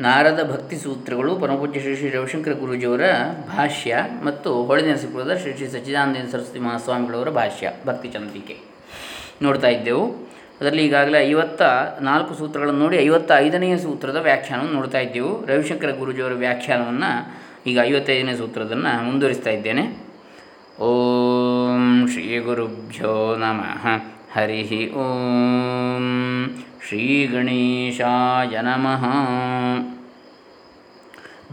ನಾರದ ಭಕ್ತಿ ಸೂತ್ರಗಳು ಪರಮಪೂಜ್ಯ ಶ್ರೀ ಶ್ರೀ ರವಿಶಂಕರ ಗುರುಜಿಯವರ ಭಾಷ್ಯ ಮತ್ತು ಹೊಳೆ ನರಸೀಪುರದ ಶ್ರೀ ಶ್ರೀ ಸಚ್ಚಿದಾನಂದ ಸರಸ್ವತಿ ಮಹಾಸ್ವಾಮಿಗಳವರ ಭಾಷ್ಯ, ಭಕ್ತಿ ಚಂದ್ರಿಕೆ. ನೋಡ್ತಾ ಇದ್ದೆವು. ಅದರಲ್ಲಿ ಈಗಾಗಲೇ ಐವತ್ತ ನಾಲ್ಕು ಸೂತ್ರಗಳನ್ನು ನೋಡಿ ಐವತ್ತ ಐದನೆಯ ಸೂತ್ರದ ವ್ಯಾಖ್ಯಾನವನ್ನು ನೋಡ್ತಾ ಇದ್ದೆವು. ರವಿಶಂಕರ ಗುರುಜಿಯವರ ವ್ಯಾಖ್ಯಾನವನ್ನು ಈಗ ಐವತ್ತೈದನೇ ಸೂತ್ರದನ್ನು ಮುಂದುವರಿಸ್ತಾ ಇದ್ದೇನೆ. ಓಂ ಶ್ರೀ ಗುರುಭ್ಯೋ ನಮಃ. ಹರಿ ಓಂ ಶ್ರೀ ಗಣೇಶಾಯ ನಮಃ.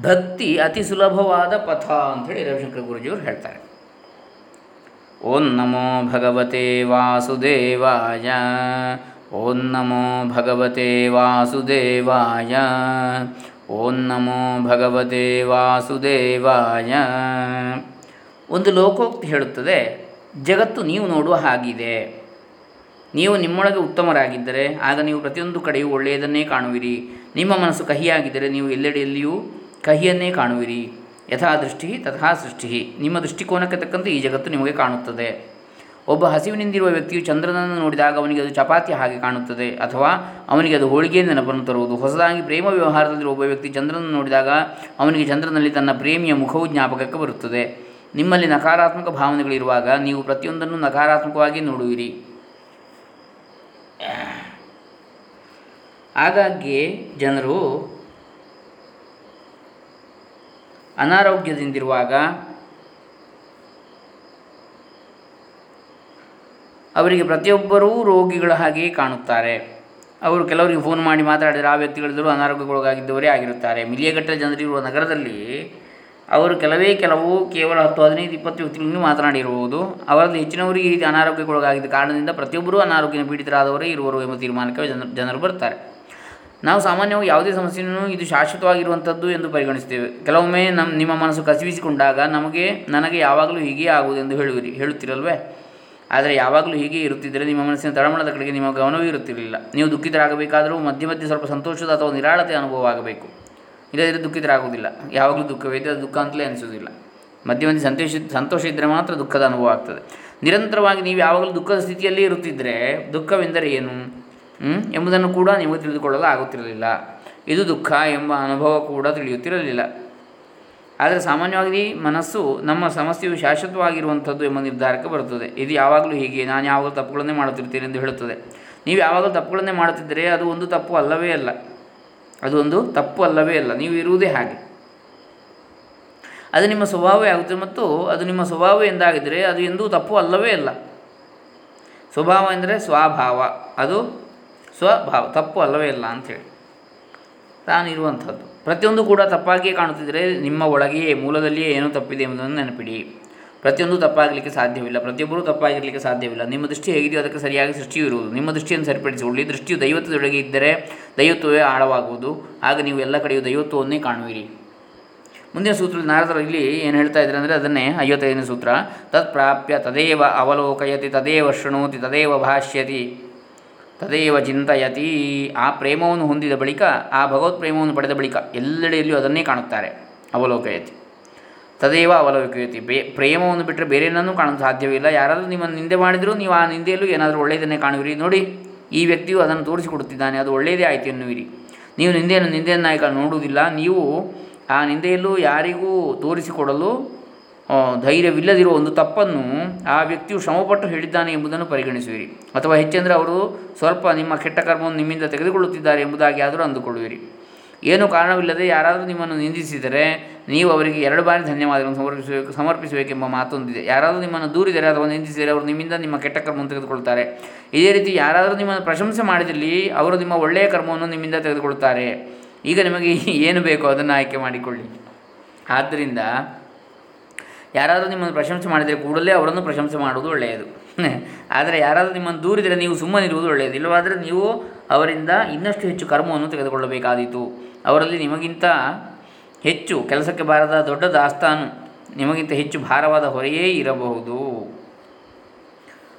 ಭಕ್ತಿ ಅತಿ ಸುಲಭವಾದ ಪಥ ಅಂಥೇಳಿ ರವಿಶಂಕರ ಗುರುಜಿಯವರು ಹೇಳ್ತಾರೆ. ಓಂ ನಮೋ ಭಗವತೆ ವಾಸುದೇವಾಯ, ಓಂ ನಮೋ ಭಗವತೆ ವಾಸುದೇವಾಯ, ಓಂ ನಮೋ ಭಗವತೆ ವಾಸುದೇವಾಯ. ಒಂದು ಲೋಕೋಕ್ತಿ ಹೇಳುತ್ತದೆ, ಜಗತ್ತು ನೀವು ನೋಡುವ ಹಾಗಿದೆ. ನೀವು ನಿಮ್ಮೊಳಗೆ ಉತ್ತಮರಾಗಿದ್ದರೆ, ಆಗ ನೀವು ಪ್ರತಿಯೊಂದು ಕಡೆಯೂ ಒಳ್ಳೆಯದನ್ನೇ ಕಾಣುವಿರಿ. ನಿಮ್ಮ ಮನಸ್ಸು ಕಹಿಯಾಗಿದ್ದರೆ ನೀವು ಎಲ್ಲೆಡೆಯಲ್ಲಿಯೂ ಕಹಿಯನ್ನೇ ಕಾಣುವಿರಿ. ಯಥಾ ದೃಷ್ಟಿ ತಥಾ ಸೃಷ್ಟಿ ನಿಮ್ಮ ದೃಷ್ಟಿಕೋನಕ್ಕೆ ತಕ್ಕಂತೆ ಈ ಜಗತ್ತು ನಿಮಗೆ ಕಾಣುತ್ತದೆ. ಒಬ್ಬ ಹಸಿವಿನಿಂದಿರುವ ವ್ಯಕ್ತಿಯು ಚಂದ್ರನನ್ನು ನೋಡಿದಾಗ ಅವನಿಗೆ ಅದು ಚಪಾತಿ ಹಾಗೆ ಕಾಣುತ್ತದೆ, ಅಥವಾ ಅವನಿಗೆ ಅದು ಹೋಳಿಗೆ ನೆನಪನ್ನು ತರುವುದು. ಹೊಸದಾಗಿ ಪ್ರೇಮ ವ್ಯವಹಾರದಲ್ಲಿರುವ ಒಬ್ಬ ವ್ಯಕ್ತಿ ಚಂದ್ರನನ್ನು ನೋಡಿದಾಗ ಅವನಿಗೆ ಚಂದ್ರನಲ್ಲಿ ತನ್ನ ಪ್ರೇಮಿಯ ಮುಖವು ಜ್ಞಾಪಕಕ್ಕೆ ಬರುತ್ತದೆ. ನಿಮ್ಮಲ್ಲಿ ನಕಾರಾತ್ಮಕ ಭಾವನೆಗಳಿರುವಾಗ ನೀವು ಪ್ರತಿಯೊಂದನ್ನು ನಕಾರಾತ್ಮಕವಾಗಿ ನೋಡುವಿರಿ. ಆಗಾಗ್ಗೆ ಜನರು ಅನಾರೋಗ್ಯದಿಂದಿರುವಾಗ ಅವರಿಗೆ ಪ್ರತಿಯೊಬ್ಬರೂ ರೋಗಿಗಳ ಹಾಗೆಯೇ ಕಾಣುತ್ತಾರೆ. ಅವರು ಕೆಲವರಿಗೆ ಫೋನ್ ಮಾಡಿ ಮಾತಾಡಿದರೆ ಆ ವ್ಯಕ್ತಿಗಳಿದ್ದರೂ ಅನಾರೋಗ್ಯಗೊಳಗಾಗಿದ್ದವರೇ ಆಗಿರುತ್ತಾರೆ. ಮಿಲಿಯಗಟ್ಟಲೆ ಜನರಿರುವ ನಗರದಲ್ಲಿ ಅವರು ಕೆಲವೇ ಕೆಲವು ಕೇವಲ ಹತ್ತು ಹದಿನೈದು ಇಪ್ಪತ್ತು ವ್ಯಕ್ತಿಗಳನ್ನು ಮಾತನಾಡಿರುವುದು, ಅವರಲ್ಲಿ ಹೆಚ್ಚಿನವರು ಈ ರೀತಿ ಅನಾರೋಗ್ಯಕ್ಕೊಳಗಾಗಿದ್ದ ಕಾರಣದಿಂದ ಪ್ರತಿಯೊಬ್ಬರೂ ಅನಾರೋಗ್ಯ ಪೀಡಿತರಾದವರೇ ಇರುವರು ಎಂಬ ತೀರ್ಮಾನಕ್ಕೆ ಜನ, ಜನರು ಬರ್ತಾರೆ. ನಾವು ಸಾಮಾನ್ಯವಾಗಿ ಯಾವುದೇ ಸಮಸ್ಯೆಯನ್ನು ಇದು ಶಾಶ್ವತವಾಗಿರುವಂಥದ್ದು ಎಂದು ಪರಿಗಣಿಸುತ್ತೇವೆ. ಕೆಲವೊಮ್ಮೆ ನಮ್ಮ ನಿಮ್ಮ ಮನಸ್ಸು ಕಸಿವಿಸಿಕೊಂಡಾಗ ನಮಗೆ, ನನಗೆ ಯಾವಾಗಲೂ ಹೀಗೆ ಆಗುವುದೆಂದು ಹೇಳುವಿರಿ, ಹೇಳುತ್ತಿರಲ್ವೇ? ಆದರೆ ಯಾವಾಗಲೂ ಹೀಗೆ ಇರುತ್ತಿದ್ದರೆ ನಿಮ್ಮ ಮನಸ್ಸಿನ ತಳಮಳದ ಕಡೆಗೆ ನಿಮ್ಮ ಗಮನವೂ ಇರುತ್ತಿರಲಿಲ್ಲ. ನೀವು ದುಃಖಿತರಾಗಬೇಕಾದರೂ ಮಧ್ಯೆ ಮಧ್ಯೆ ಸ್ವಲ್ಪ ಸಂತೋಷದ ಅಥವಾ ನಿರಾಳತೆ ಅನುಭವ ಆಗಬೇಕು ಇಲ್ಲದಿದ್ದರೆ ದುಃಖಿತರಾಗುವುದಿಲ್ಲ. ಯಾವಾಗಲೂ ದುಃಖವೈತೆ ಅದು ದುಃಖ ಅಂತಲೇ ಅನಿಸೋದಿಲ್ಲ ಮಧ್ಯೆ ಮಧ್ಯೆ ಸಂತೋಷ ಸಂತೋಷ ಇದ್ದರೆ ಮಾತ್ರ ದುಃಖದ ಅನುಭವ ಆಗ್ತದೆ. ನಿರಂತರವಾಗಿ ನೀವು ಯಾವಾಗಲೂ ದುಃಖದ ಸ್ಥಿತಿಯಲ್ಲಿ ಇರುತ್ತಿದ್ದರೆ ದುಃಖವೆಂದರೆ ಏನು? ಎಂಬುದನ್ನು ಕೂಡ ನಿಮಗೆ ತಿಳಿದುಕೊಳ್ಳಲು ಆಗುತ್ತಿರಲಿಲ್ಲ. ಇದು ದುಃಖ ಎಂಬ ಅನುಭವ ಕೂಡ ತಿಳಿಯುತ್ತಿರಲಿಲ್ಲ. ಆದರೆ ಸಾಮಾನ್ಯವಾಗಿ ಮನಸ್ಸು ನಮ್ಮ ಸಮಸ್ಯೆಯು ಶಾಶ್ವತವಾಗಿರುವಂಥದ್ದು ಎಂಬ ನಿರ್ಧಾರಕ್ಕೆ ಬರುತ್ತದೆ. ಇದು ಯಾವಾಗಲೂ ಹೀಗೆ. ನಾನು ಯಾವಾಗಲೂ ತಪ್ಪುಗಳನ್ನೇ ಮಾಡುತ್ತಿರ್ತೀನಿ ಎಂದು ಹೇಳುತ್ತದೆ. ನೀವು ಯಾವಾಗಲೂ ತಪ್ಪುಗಳನ್ನೇ ಮಾಡುತ್ತಿದ್ದರೆ ಅದು ಒಂದು ತಪ್ಪು ಅಲ್ಲವೇ ಅಲ್ಲ. ಅದು ಒಂದು ತಪ್ಪು ಅಲ್ಲವೇ ಅಲ್ಲ, ನೀವು ಇರುವುದೇ ಹಾಗೆ. ಅದು ನಿಮ್ಮ ಸ್ವಭಾವವೇ ಆಗುತ್ತೆ ಮತ್ತು ಅದು ನಿಮ್ಮ ಸ್ವಭಾವ ಎಂದಾಗಿದ್ದರೆ ಅದು ಎಂದೂ ತಪ್ಪು ಅಲ್ಲವೇ ಅಲ್ಲ. ಸ್ವಭಾವ ಎಂದರೆ ಸ್ವಭಾವ, ಅದು ಸ್ವಭಾವ, ತಪ್ಪು ಅಲ್ಲವೇ ಅಲ್ಲ ಅಂಥೇಳಿ. ತಾನಿರುವಂಥದ್ದು ಪ್ರತಿಯೊಂದು ಕೂಡ ತಪ್ಪಾಗಿಯೇ ಕಾಣುತ್ತಿದ್ದರೆ ನಿಮ್ಮ ಒಳಗೆಯೇ, ಮೂಲದಲ್ಲಿಯೇ ಏನೋ ತಪ್ಪಿದೆ ಎಂಬುದನ್ನು ನೆನಪಿಡಿ. ಪ್ರತಿಯೊಂದು ತಪ್ಪಾಗಲಿಕ್ಕೆ ಸಾಧ್ಯವಿಲ್ಲ, ಪ್ರತಿಯೊಬ್ಬರೂ ತಪ್ಪಾಗಿರಲಿಕ್ಕೆ ಸಾಧ್ಯವಿಲ್ಲ. ನಿಮ್ಮ ದೃಷ್ಟಿ ಹೇಗಿದೆಯೋ ಅದಕ್ಕೆ ಸರಿಯಾಗಿ ಸೃಷ್ಟಿಯು ಇರುವುದು. ನಿಮ್ಮ ದೃಷ್ಟಿಯನ್ನು ಸರಿಪಡಿಸಿಕೊಳ್ಳಿ ದೃಷ್ಟಿಯು ದೈವತ್ವದೊಳಗೆ ಇದ್ದರೆ ದೈವತ್ವವೇ ಆಳವಾಗುವುದು. ಆಗ ನೀವು ಎಲ್ಲ ಕಡೆಯೂ ದೈವತ್ವವನ್ನೇ ಕಾಣುವಿರಿ. ಮುಂದಿನ ಸೂತ್ರದಲ್ಲಿ ನಾರದರು ಇಲ್ಲಿ ಏನು ಹೇಳ್ತಾ ಇದ್ದಾರೆ ಅಂದರೆ ಅದನ್ನೇ ಐವತ್ತೈದನೇ ಸೂತ್ರ. ತತ್ ಪ್ರಾಪ್ಯ ತದೇವ ಅವಲೋಕಯತಿ, ತದೇವ ಶೃಣೋತಿ, ತದೇವ ಭಾಷ್ಯತಿ, ತದೇವ ಚಿಂತಯತಿ. ಆ ಪ್ರೇಮವನ್ನು ಹೊಂದಿದ ಬಳಿಕ, ಆ ಭಗವತ್ ಪ್ರೇಮವನ್ನು ಪಡೆದ ಬಳಿಕ ಎಲ್ಲೆಡೆಯಲ್ಲಿಯೂ ಅದನ್ನೇ ಕಾಣುತ್ತಾರೆ ಅವಲೋಕಯತಿ. ತದೇವ ಅವಲೋಕಿಯುತಿ. ಬೇ, ಪ್ರೇಮವನ್ನು ಬಿಟ್ಟರೆ ಬೇರೇನನ್ನೂ ಕಾಣಲು ಸಾಧ್ಯವಿಲ್ಲ. ಯಾರಾದರೂ ನಿಮ್ಮನ್ನು ನಿಂದೆ ಮಾಡಿದರೂ ನೀವು ಆ ನಿಂದೆಯಲ್ಲೂ ಏನಾದರೂ ಒಳ್ಳೆಯದನ್ನೇ ಕಾಣುವಿರಿ. ನೋಡಿ, ಈ ವ್ಯಕ್ತಿಯು ಅದನ್ನು ತೋರಿಸಿಕೊಡುತ್ತಿದ್ದಾನೆ. ಅದು ಒಳ್ಳೆಯದೇ ಆಯಿತು ಎನ್ನುವಿರಿ. ನೀವು ನಿಂದೆಯನ್ನು ನಿಂದೆಯನ್ನಾಗಿ ನೋಡುವುದಿಲ್ಲ. ನೀವು ಆ ನಿಂದೆಯಲ್ಲೂ ಯಾರಿಗೂ ತೋರಿಸಿಕೊಡಲು ಧೈರ್ಯವಿಲ್ಲದಿರುವ ಒಂದು ತಪ್ಪನ್ನು ಆ ವ್ಯಕ್ತಿಯು ಶ್ರಮಪಟ್ಟು ಹೇಳಿದ್ದಾನೆ ಎಂಬುದನ್ನು ಪರಿಗಣಿಸುವಿರಿ. ಅಥವಾ ಹೆಚ್ಚೆಂದರೆ ಅವರು ಸ್ವಲ್ಪ ನಿಮ್ಮ ಕೆಟ್ಟ ಕರ್ಮವನ್ನು ನಿಮ್ಮಿಂದ ತೆಗೆದುಕೊಳ್ಳುತ್ತಿದ್ದಾರೆ ಎಂಬುದಾಗಿ ಆದರೂ ಅಂದುಕೊಳ್ಳುವಿರಿ. ಏನು ಕಾರಣವಿಲ್ಲದೆ ಯಾರಾದರೂ ನಿಮ್ಮನ್ನು ನಿಂದಿಸಿದರೆ ನೀವು ಅವರಿಗೆ ಎರಡು ಬಾರಿ ಧನ್ಯವಾದಗಳನ್ನು ಸಮರ್ಪಿಸಬೇಕು ಸಮರ್ಪಿಸಬೇಕೆಂಬ ಮಾತೊಂದಿದೆ ಯಾರಾದರೂ ನಿಮ್ಮನ್ನು ದೂರಿದರೆ ಅಥವಾ ನಿಂದಿಸಿದರೆ ಅವರು ನಿಮ್ಮಿಂದ ನಿಮ್ಮ ಕೆಟ್ಟ ಕರ್ಮವನ್ನು ತೆಗೆದುಕೊಳ್ತಾರೆ ಇದೇ ರೀತಿ ಯಾರಾದರೂ ನಿಮ್ಮನ್ನು ಪ್ರಶಂಸೆ ಮಾಡಿದಲ್ಲಿ ಅವರು ನಿಮ್ಮ ಒಳ್ಳೆಯ ಕರ್ಮವನ್ನು ನಿಮ್ಮಿಂದ ತೆಗೆದುಕೊಳ್ತಾರೆ ಈಗ ನಿಮಗೆ ಏನು ಬೇಕೋ ಅದನ್ನು ಆಯ್ಕೆ ಮಾಡಿಕೊಳ್ಳಿ. ಆದ್ದರಿಂದ ಯಾರಾದರೂ ನಿಮ್ಮನ್ನು ಪ್ರಶಂಸೆ ಮಾಡಿದರೆ ಕೂಡಲೇ ಅವರನ್ನು ಪ್ರಶಂಸೆ ಮಾಡುವುದು ಒಳ್ಳೆಯದು. ಆದರೆ ಯಾರಾದರೂ ನಿಮ್ಮನ್ನು ದೂರಿದರೆ ನೀವು ಸುಮ್ಮನಿರುವುದು ಒಳ್ಳೆಯದು. ಇಲ್ಲವಾದರೆ ನೀವು ಅವರಿಂದ ಇನ್ನಷ್ಟು ಹೆಚ್ಚು ಕರ್ಮವನ್ನು ತೆಗೆದುಕೊಳ್ಳಬೇಕಾದೀತು. ಅವರಲ್ಲಿ ನಿಮಗಿಂತ ಹೆಚ್ಚು ಕೆಲಸಕ್ಕೆ ಬಾರದ ದೊಡ್ಡ ದಾಸ್ತಾನು, ನಿಮಗಿಂತ ಹೆಚ್ಚು ಭಾರವಾದ ಹೊರೆಯೇ ಇರಬಹುದು.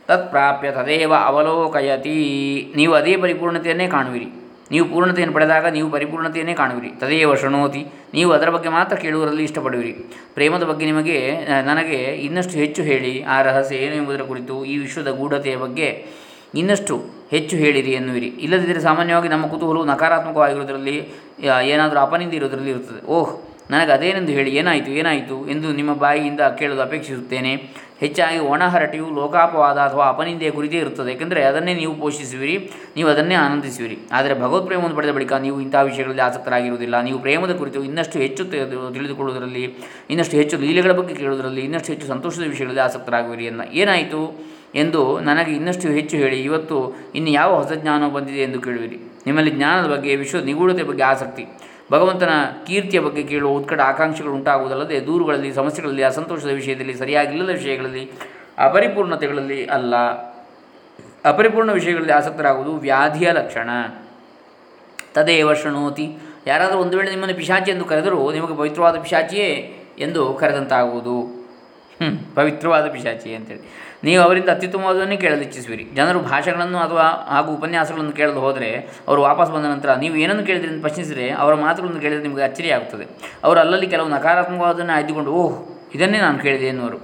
ತತ್ಪ್ರಾಪ್ಯ ತದೇವ ಅವಲೋಕಯತಿ. ನೀವು ಅದೇ ಪರಿಪೂರ್ಣತೆಯನ್ನೇ ಕಾಣುವಿರಿ. ನೀವು ಪೂರ್ಣತೆಯನ್ನು ಪಡೆದಾಗ ನೀವು ಪರಿಪೂರ್ಣತೆಯನ್ನೇ ಕಾಣುವಿರಿ. ತದೇವ ಶೃಣೋತಿ. ನೀವು ಅದರ ಬಗ್ಗೆ ಮಾತ್ರ ಕೇಳುವುದರಲ್ಲಿ ಇಷ್ಟಪಡುವಿರಿ. ಪ್ರೇಮದ ಬಗ್ಗೆ ನಿಮಗೆ ನನಗೆ ಇನ್ನಷ್ಟು ಹೆಚ್ಚು ಹೇಳಿ. ಆ ರಹಸ್ಯ ಏನು ಎಂಬುದರ ಕುರಿತು ಈ ವಿಶ್ವದ ಗೂಢತೆಯ ಬಗ್ಗೆ ಇನ್ನಷ್ಟು ಹೆಚ್ಚು ಹೇಳಿರಿ ಎನ್ನುವಿರಿ. ಇಲ್ಲದಿದ್ದರೆ ಸಾಮಾನ್ಯವಾಗಿ ನಮ್ಮ ಕುತೂಹಲವು ನಕಾರಾತ್ಮಕವಾಗಿರುವುದರಲ್ಲಿ ಏನಾದರೂ ಅಪನಿಂದ ಇರುವುದರಲ್ಲಿ ಇರುತ್ತದೆ. ಓಹ್, ನನಗೆ ಅದೇನೆಂದು ಹೇಳಿ, ಏನಾಯಿತು ಏನಾಯಿತು ಎಂದು ನಿಮ್ಮ ಬಾಯಿಯಿಂದ ಕೇಳಲು ಅಪೇಕ್ಷಿಸುತ್ತೇನೆ. ಹೆಚ್ಚಾಗಿ ಒಣಹರಟೆಯು ಲೋಕಾಪವಾದ ಅಥವಾ ಅಪನಿಂದೆಯ ಕುರಿತೇ ಇರುತ್ತದೆ. ಏಕೆಂದರೆ ಅದನ್ನೇ ನೀವು ಪೋಷಿಸುವಿರಿ, ನೀವು ಅದನ್ನೇ ಆನಂದಿಸುವಿರಿ. ಆದರೆ ಭಗವತ್ ಪ್ರೇಮವನ್ನು ಪಡೆದ ಬಳಿಕ ನೀವು ಇಂತಹ ವಿಷಯಗಳಲ್ಲಿ ಆಸಕ್ತರಾಗಿರುವುದಿಲ್ಲ. ನೀವು ಪ್ರೇಮದ ಕುರಿತು ಇನ್ನಷ್ಟು ಹೆಚ್ಚು ತಿಳಿದುಕೊಳ್ಳುವುದರಲ್ಲಿ, ಇನ್ನಷ್ಟು ಹೆಚ್ಚು ಲೀಲೆಗಳ ಬಗ್ಗೆ ಕೇಳುವುದರಲ್ಲಿ, ಇನ್ನಷ್ಟು ಹೆಚ್ಚು ಸಂತೋಷದ ವಿಷಯಗಳಲ್ಲಿ ಆಸಕ್ತರಾಗುವಿರಿ ಎನ್ನ. ಏನಾಯಿತು ಎಂದು ನನಗೆ ಇನ್ನಷ್ಟು ಹೆಚ್ಚು ಹೇಳಿ, ಇವತ್ತು ಇನ್ನು ಯಾವ ಹೊಸ ಜ್ಞಾನ ಬಂದಿದೆ ಎಂದು ಕೇಳುವಿರಿ. ನಿಮ್ಮಲ್ಲಿ ಜ್ಞಾನದ ಬಗ್ಗೆ ವಿಶ್ವದ ನಿಗೂಢತೆ ಬಗ್ಗೆ ಆಸಕ್ತಿ. ಭಗವಂತನ ಕೀರ್ತಿಯ ಬಗ್ಗೆ ಕೇಳುವ ಉತ್ಕಟ ಆಕಾಂಕ್ಷೆಗಳು ಉಂಟಾಗುವುದಲ್ಲದೆ ದೂರುಗಳಲ್ಲಿ, ಸಮಸ್ಯೆಗಳಲ್ಲಿ, ಅಸಂತೋಷದ ವಿಷಯದಲ್ಲಿ, ಸರಿಯಾಗಿಲ್ಲದ ವಿಷಯಗಳಲ್ಲಿ, ಅಪರಿಪೂರ್ಣತೆಗಳಲ್ಲಿ ಅಲ್ಲ. ಅಪರಿಪೂರ್ಣ ವಿಷಯಗಳಲ್ಲಿ ಆಸಕ್ತರಾಗುವುದು ವ್ಯಾಧಿಯ ಲಕ್ಷಣ. ತದೇವ ಶೃಣೋತಿ. ಯಾರಾದರೂ ಒಂದು ವೇಳೆ ನಿಮ್ಮನ್ನು ಪಿಶಾಚಿ ಎಂದು ಕರೆದರೂ ನಿಮಗೆ ಪವಿತ್ರವಾದ ಪಿಶಾಚಿಯೇ ಎಂದು ಕರೆದಂತಾಗುವುದು. ಪವಿತ್ರವಾದ ಪಿಶಾಚಿ ಅಂತೇಳಿ. ನೀವು ಅವರಿಂದ ಅತ್ಯುತ್ತಮವಾದನ್ನೇ ಕೇಳಲು ಇಚ್ಛಿಸುವಿರಿ. ಜನರು ಭಾಷೆಗಳನ್ನು ಅಥವಾ ಹಾಗೂ ಉಪನ್ಯಾಸಗಳನ್ನು ಕೇಳಲು ಹೋದರೆ ಅವರು ವಾಪಸ್ ಬಂದ ನಂತರ ನೀವು ಏನನ್ನು ಕೇಳಿದ್ರಿ ಅಂತ ಪ್ರಶ್ನಿಸಿದರೆ ಅವರ ಮಾತುಗಳನ್ನು ಕೇಳಿದರೆ ನಿಮಗೆ ಅಚ್ಚರಿಯಾಗುತ್ತದೆ. ಅವರು ಅಲ್ಲಲ್ಲಿ ಕೆಲವು ನಕಾರಾತ್ಮಕವಾದನ್ನು ಆಯ್ದುಕೊಂಡು, ಓಹ್, ಇದನ್ನೇ ನಾನು ಕೇಳಿದೆ ಎನ್ನುವರು.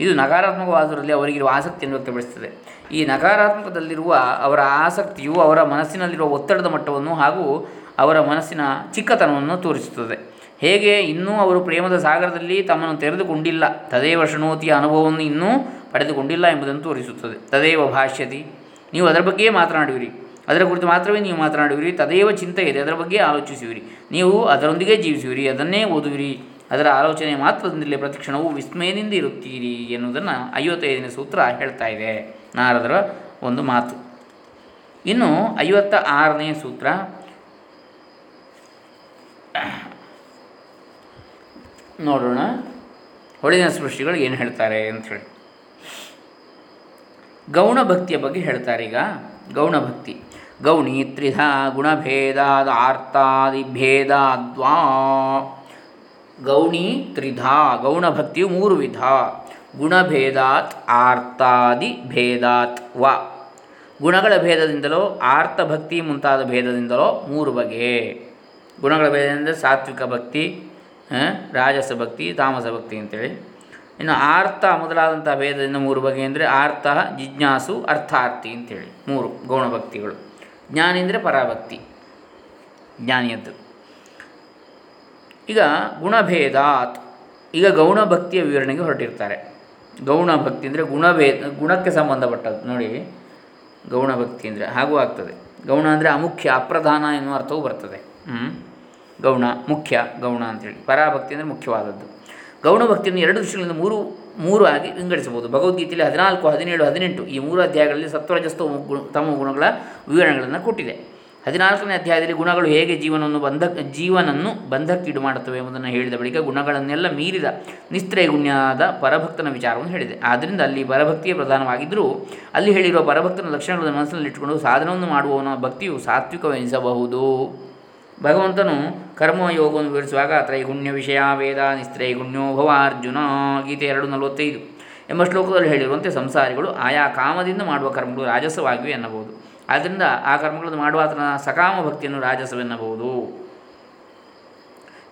ಇದು ನಕಾರಾತ್ಮಕವಾದರಲ್ಲಿ ಅವರಿಗಿರುವ ಆಸಕ್ತಿಯನ್ನು ವ್ಯಕ್ತಪಡಿಸುತ್ತದೆ. ಈ ನಕಾರಾತ್ಮಕದಲ್ಲಿರುವ ಅವರ ಆಸಕ್ತಿಯು ಅವರ ಮನಸ್ಸಿನಲ್ಲಿರುವ ಒತ್ತಡದ ಮಟ್ಟವನ್ನು ಹಾಗೂ ಅವರ ಮನಸ್ಸಿನ ಚಿಕ್ಕತನವನ್ನು ತೋರಿಸುತ್ತದೆ. ಹೇಗೆ ಇನ್ನೂ ಅವರು ಪ್ರೇಮದ ಸಾಗರದಲ್ಲಿ ತಮ್ಮನ್ನು ತೆರೆದುಕೊಂಡಿಲ್ಲ, ತದೇ ಶೃಣೋತಿಯ ಅನುಭವವನ್ನು ಇನ್ನೂ ಪಡೆದುಕೊಂಡಿಲ್ಲ ಎಂಬುದನ್ನು ತೋರಿಸುತ್ತದೆ. ತದೇವ ಭಾಷ್ಯತಿ. ನೀವು ಅದರ ಬಗ್ಗೆಯೇ ಮಾತನಾಡುವಿರಿ. ಅದರ ಕುರಿತು ಮಾತ್ರವೇ ನೀವು ಮಾತನಾಡುವಿರಿ. ತದೇವ ಚಿಂತೆ ಇದೆ. ಅದರ ಬಗ್ಗೆ ಆಲೋಚಿಸುವಿರಿ. ನೀವು ಅದರೊಂದಿಗೆ ಜೀವಿಸುವಿರಿ. ಅದನ್ನೇ ಓದುವಿರಿ. ಅದರ ಆಲೋಚನೆ ಮಾತ್ರದಿಂದಲೇ ಪ್ರತಿಕ್ಷಣವು ವಿಸ್ಮಯದಿಂದ ಇರುತ್ತೀರಿ ಎನ್ನುವುದನ್ನು ಐವತ್ತೈದನೇ ಸೂತ್ರ ಹೇಳ್ತಾ ಇದೆ. ನಾರದರ ಒಂದು ಮಾತು. ಇನ್ನು ಐವತ್ತ ಆರನೇ ಸೂತ್ರ. ನೋಡೋಣ. ಹೊಳಿನ ಸೃಷ್ಟಿಗಳು ಏನು ಹೇಳ್ತಾರೆ ಅಂಥೇಳಿ ಗೌಣ ಭಕ್ತಿಯ ಬಗ್ಗೆ ಹೇಳ್ತಾರೆ ಈಗ. ಗೌಣ ಭಕ್ತಿ ಗೌಣಿ ತ್ರಿಧ ಗುಣಭೇದಾದ ಆರ್ತಾದಿಭೇದಾದ್ವಾ ಗೌಣಿ ತ್ರಿಧ ಗೌಣ ಭಕ್ತಿಯು ಮೂರು ವಿಧ. ಗುಣಭೇದಾತ್ ಆರ್ತಾದಿ ಭೇದಾತ್ ವ. ಗುಣಗಳ ಭೇದದಿಂದಲೋ ಆರ್ತ ಭಕ್ತಿ ಮುಂತಾದ ಭೇದದಿಂದಲೋ ಮೂರು ಬಗೆ. ಗುಣಗಳ ಭೇದದಿಂದ ಸಾತ್ವಿಕ ಭಕ್ತಿ ರಾಜಸ ಭಕ್ತಿ, ತಾಮಸ ಭಕ್ತಿ ಅಂತೇಳಿ. ಇನ್ನು ಆರ್ತ ಮೊದಲಾದಂಥ ಭೇದದಿಂದ ಮೂರು ಬಗೆ ಅಂದರೆ ಆರ್ತ ಜಿಜ್ಞಾಸು ಅರ್ಥಾರ್ಥಿ ಅಂತೇಳಿ ಮೂರು ಗೌಣ ಭಕ್ತಿಗಳು. ಜ್ಞಾನಿ ಅಂದರೆ ಪರಾಭಕ್ತಿ, ಜ್ಞಾನಿಯದ್ದು. ಈಗ ಗುಣಭೇದಾತ್, ಈಗ ಗೌಣ ಭಕ್ತಿಯ ವಿವರಣೆಗೆ ಹೊರಟಿರ್ತಾರೆ. ಗೌಣ ಭಕ್ತಿ ಅಂದರೆ ಗುಣಭೇದ, ಗುಣಕ್ಕೆ ಸಂಬಂಧಪಟ್ಟದ್ದು. ನೋಡಿ, ಗೌಣ ಭಕ್ತಿ ಅಂದರೆ ಹಾಗೂ ಆಗ್ತದೆ. ಗೌಣ ಅಂದರೆ ಅಮುಖ್ಯ, ಅಪ್ರಧಾನ ಎನ್ನುವ ಅರ್ಥವೂ ಬರ್ತದೆ? ಗೌಣ, ಮುಖ್ಯ, ಗೌಣ ಅಂತೇಳಿ. ಪರಾಭಕ್ತಿ ಅಂದರೆ ಮುಖ್ಯವಾದದ್ದು. ಗೌಣ ಭಕ್ತಿಯನ್ನು ಎರಡು ದೃಷ್ಟಿಗಳಿಂದ ಮೂರು ಮೂರು ಆಗಿ ವಿಂಗಡಿಸಬಹುದು. ಭಗವದ್ಗೀತೆಯಲ್ಲಿ ಹದಿನಾಲ್ಕು, ಹದಿನೇಳು, ಹದಿನೆಂಟು ಈ ಮೂರು ಅಧ್ಯಾಯಗಳಲ್ಲಿ ಸತ್ವರಜಸ್ತು ಗುಣ, ತಮ್ಮ ಗುಣಗಳ ವಿವರಣೆಗಳನ್ನು ಕೊಟ್ಟಿದೆ. ಹದಿನಾಲ್ಕನೇ ಅಧ್ಯಾಯದಲ್ಲಿ ಗುಣಗಳು ಹೇಗೆ ಜೀವನವನ್ನು ಬಂಧ, ಜೀವನನ್ನು ಬಂಧಕ್ಕೀಡು ಮಾಡುತ್ತವೆ ಎಂಬುದನ್ನು ಹೇಳಿದ ಬಳಿಕ ಗುಣಗಳನ್ನೆಲ್ಲ ಮೀರಿದ ನಿಸ್ತ್ರೈಗುಣ್ಯದ ಪರಭಕ್ತನ ವಿಚಾರವನ್ನು ಹೇಳಿದೆ. ಆದ್ದರಿಂದ ಅಲ್ಲಿ ಪರಭಕ್ತಿಯೇ ಪ್ರಧಾನವಾಗಿದ್ದರೂ ಅಲ್ಲಿ ಹೇಳಿರುವ ಪರಭಕ್ತನ ಲಕ್ಷಣಗಳನ್ನು ಮನಸ್ಸಿನಲ್ಲಿಟ್ಟುಕೊಂಡು ಸಾಧನವನ್ನು ಮಾಡುವವನ ಭಕ್ತಿಯು ಸಾತ್ವಿಕವೆನಿಸಬಹುದು. ಭಗವಂತನು ಕರ್ಮಯೋಗವನ್ನು ವಿವರಿಸುವಾಗ ತ್ರೈಗುಣ್ಯ ವಿಷಯ ವೇದ ನಿಸ್ತ್ರೈಗುಣ್ಯೋ ಭವ ಅರ್ಜುನ ಗೀತೆ ಎರಡು ನಲವತ್ತೈದು ಎಂಬ ಶ್ಲೋಕದಲ್ಲಿ ಹೇಳಿರುವಂತೆ ಸಂಸಾರಿಗಳು ಆಯಾ ಕಾಮದಿಂದ ಮಾಡುವ ಕರ್ಮಗಳು ರಾಜಸವಾಗಿವೆ ಎನ್ನಬಹುದು. ಆದ್ದರಿಂದ ಆ ಕರ್ಮಗಳನ್ನು ಮಾಡುವ ಆತನ ಸಕಾಮ ಭಕ್ತಿಯನ್ನು ರಾಜಸವೆನ್ನಬಹುದು.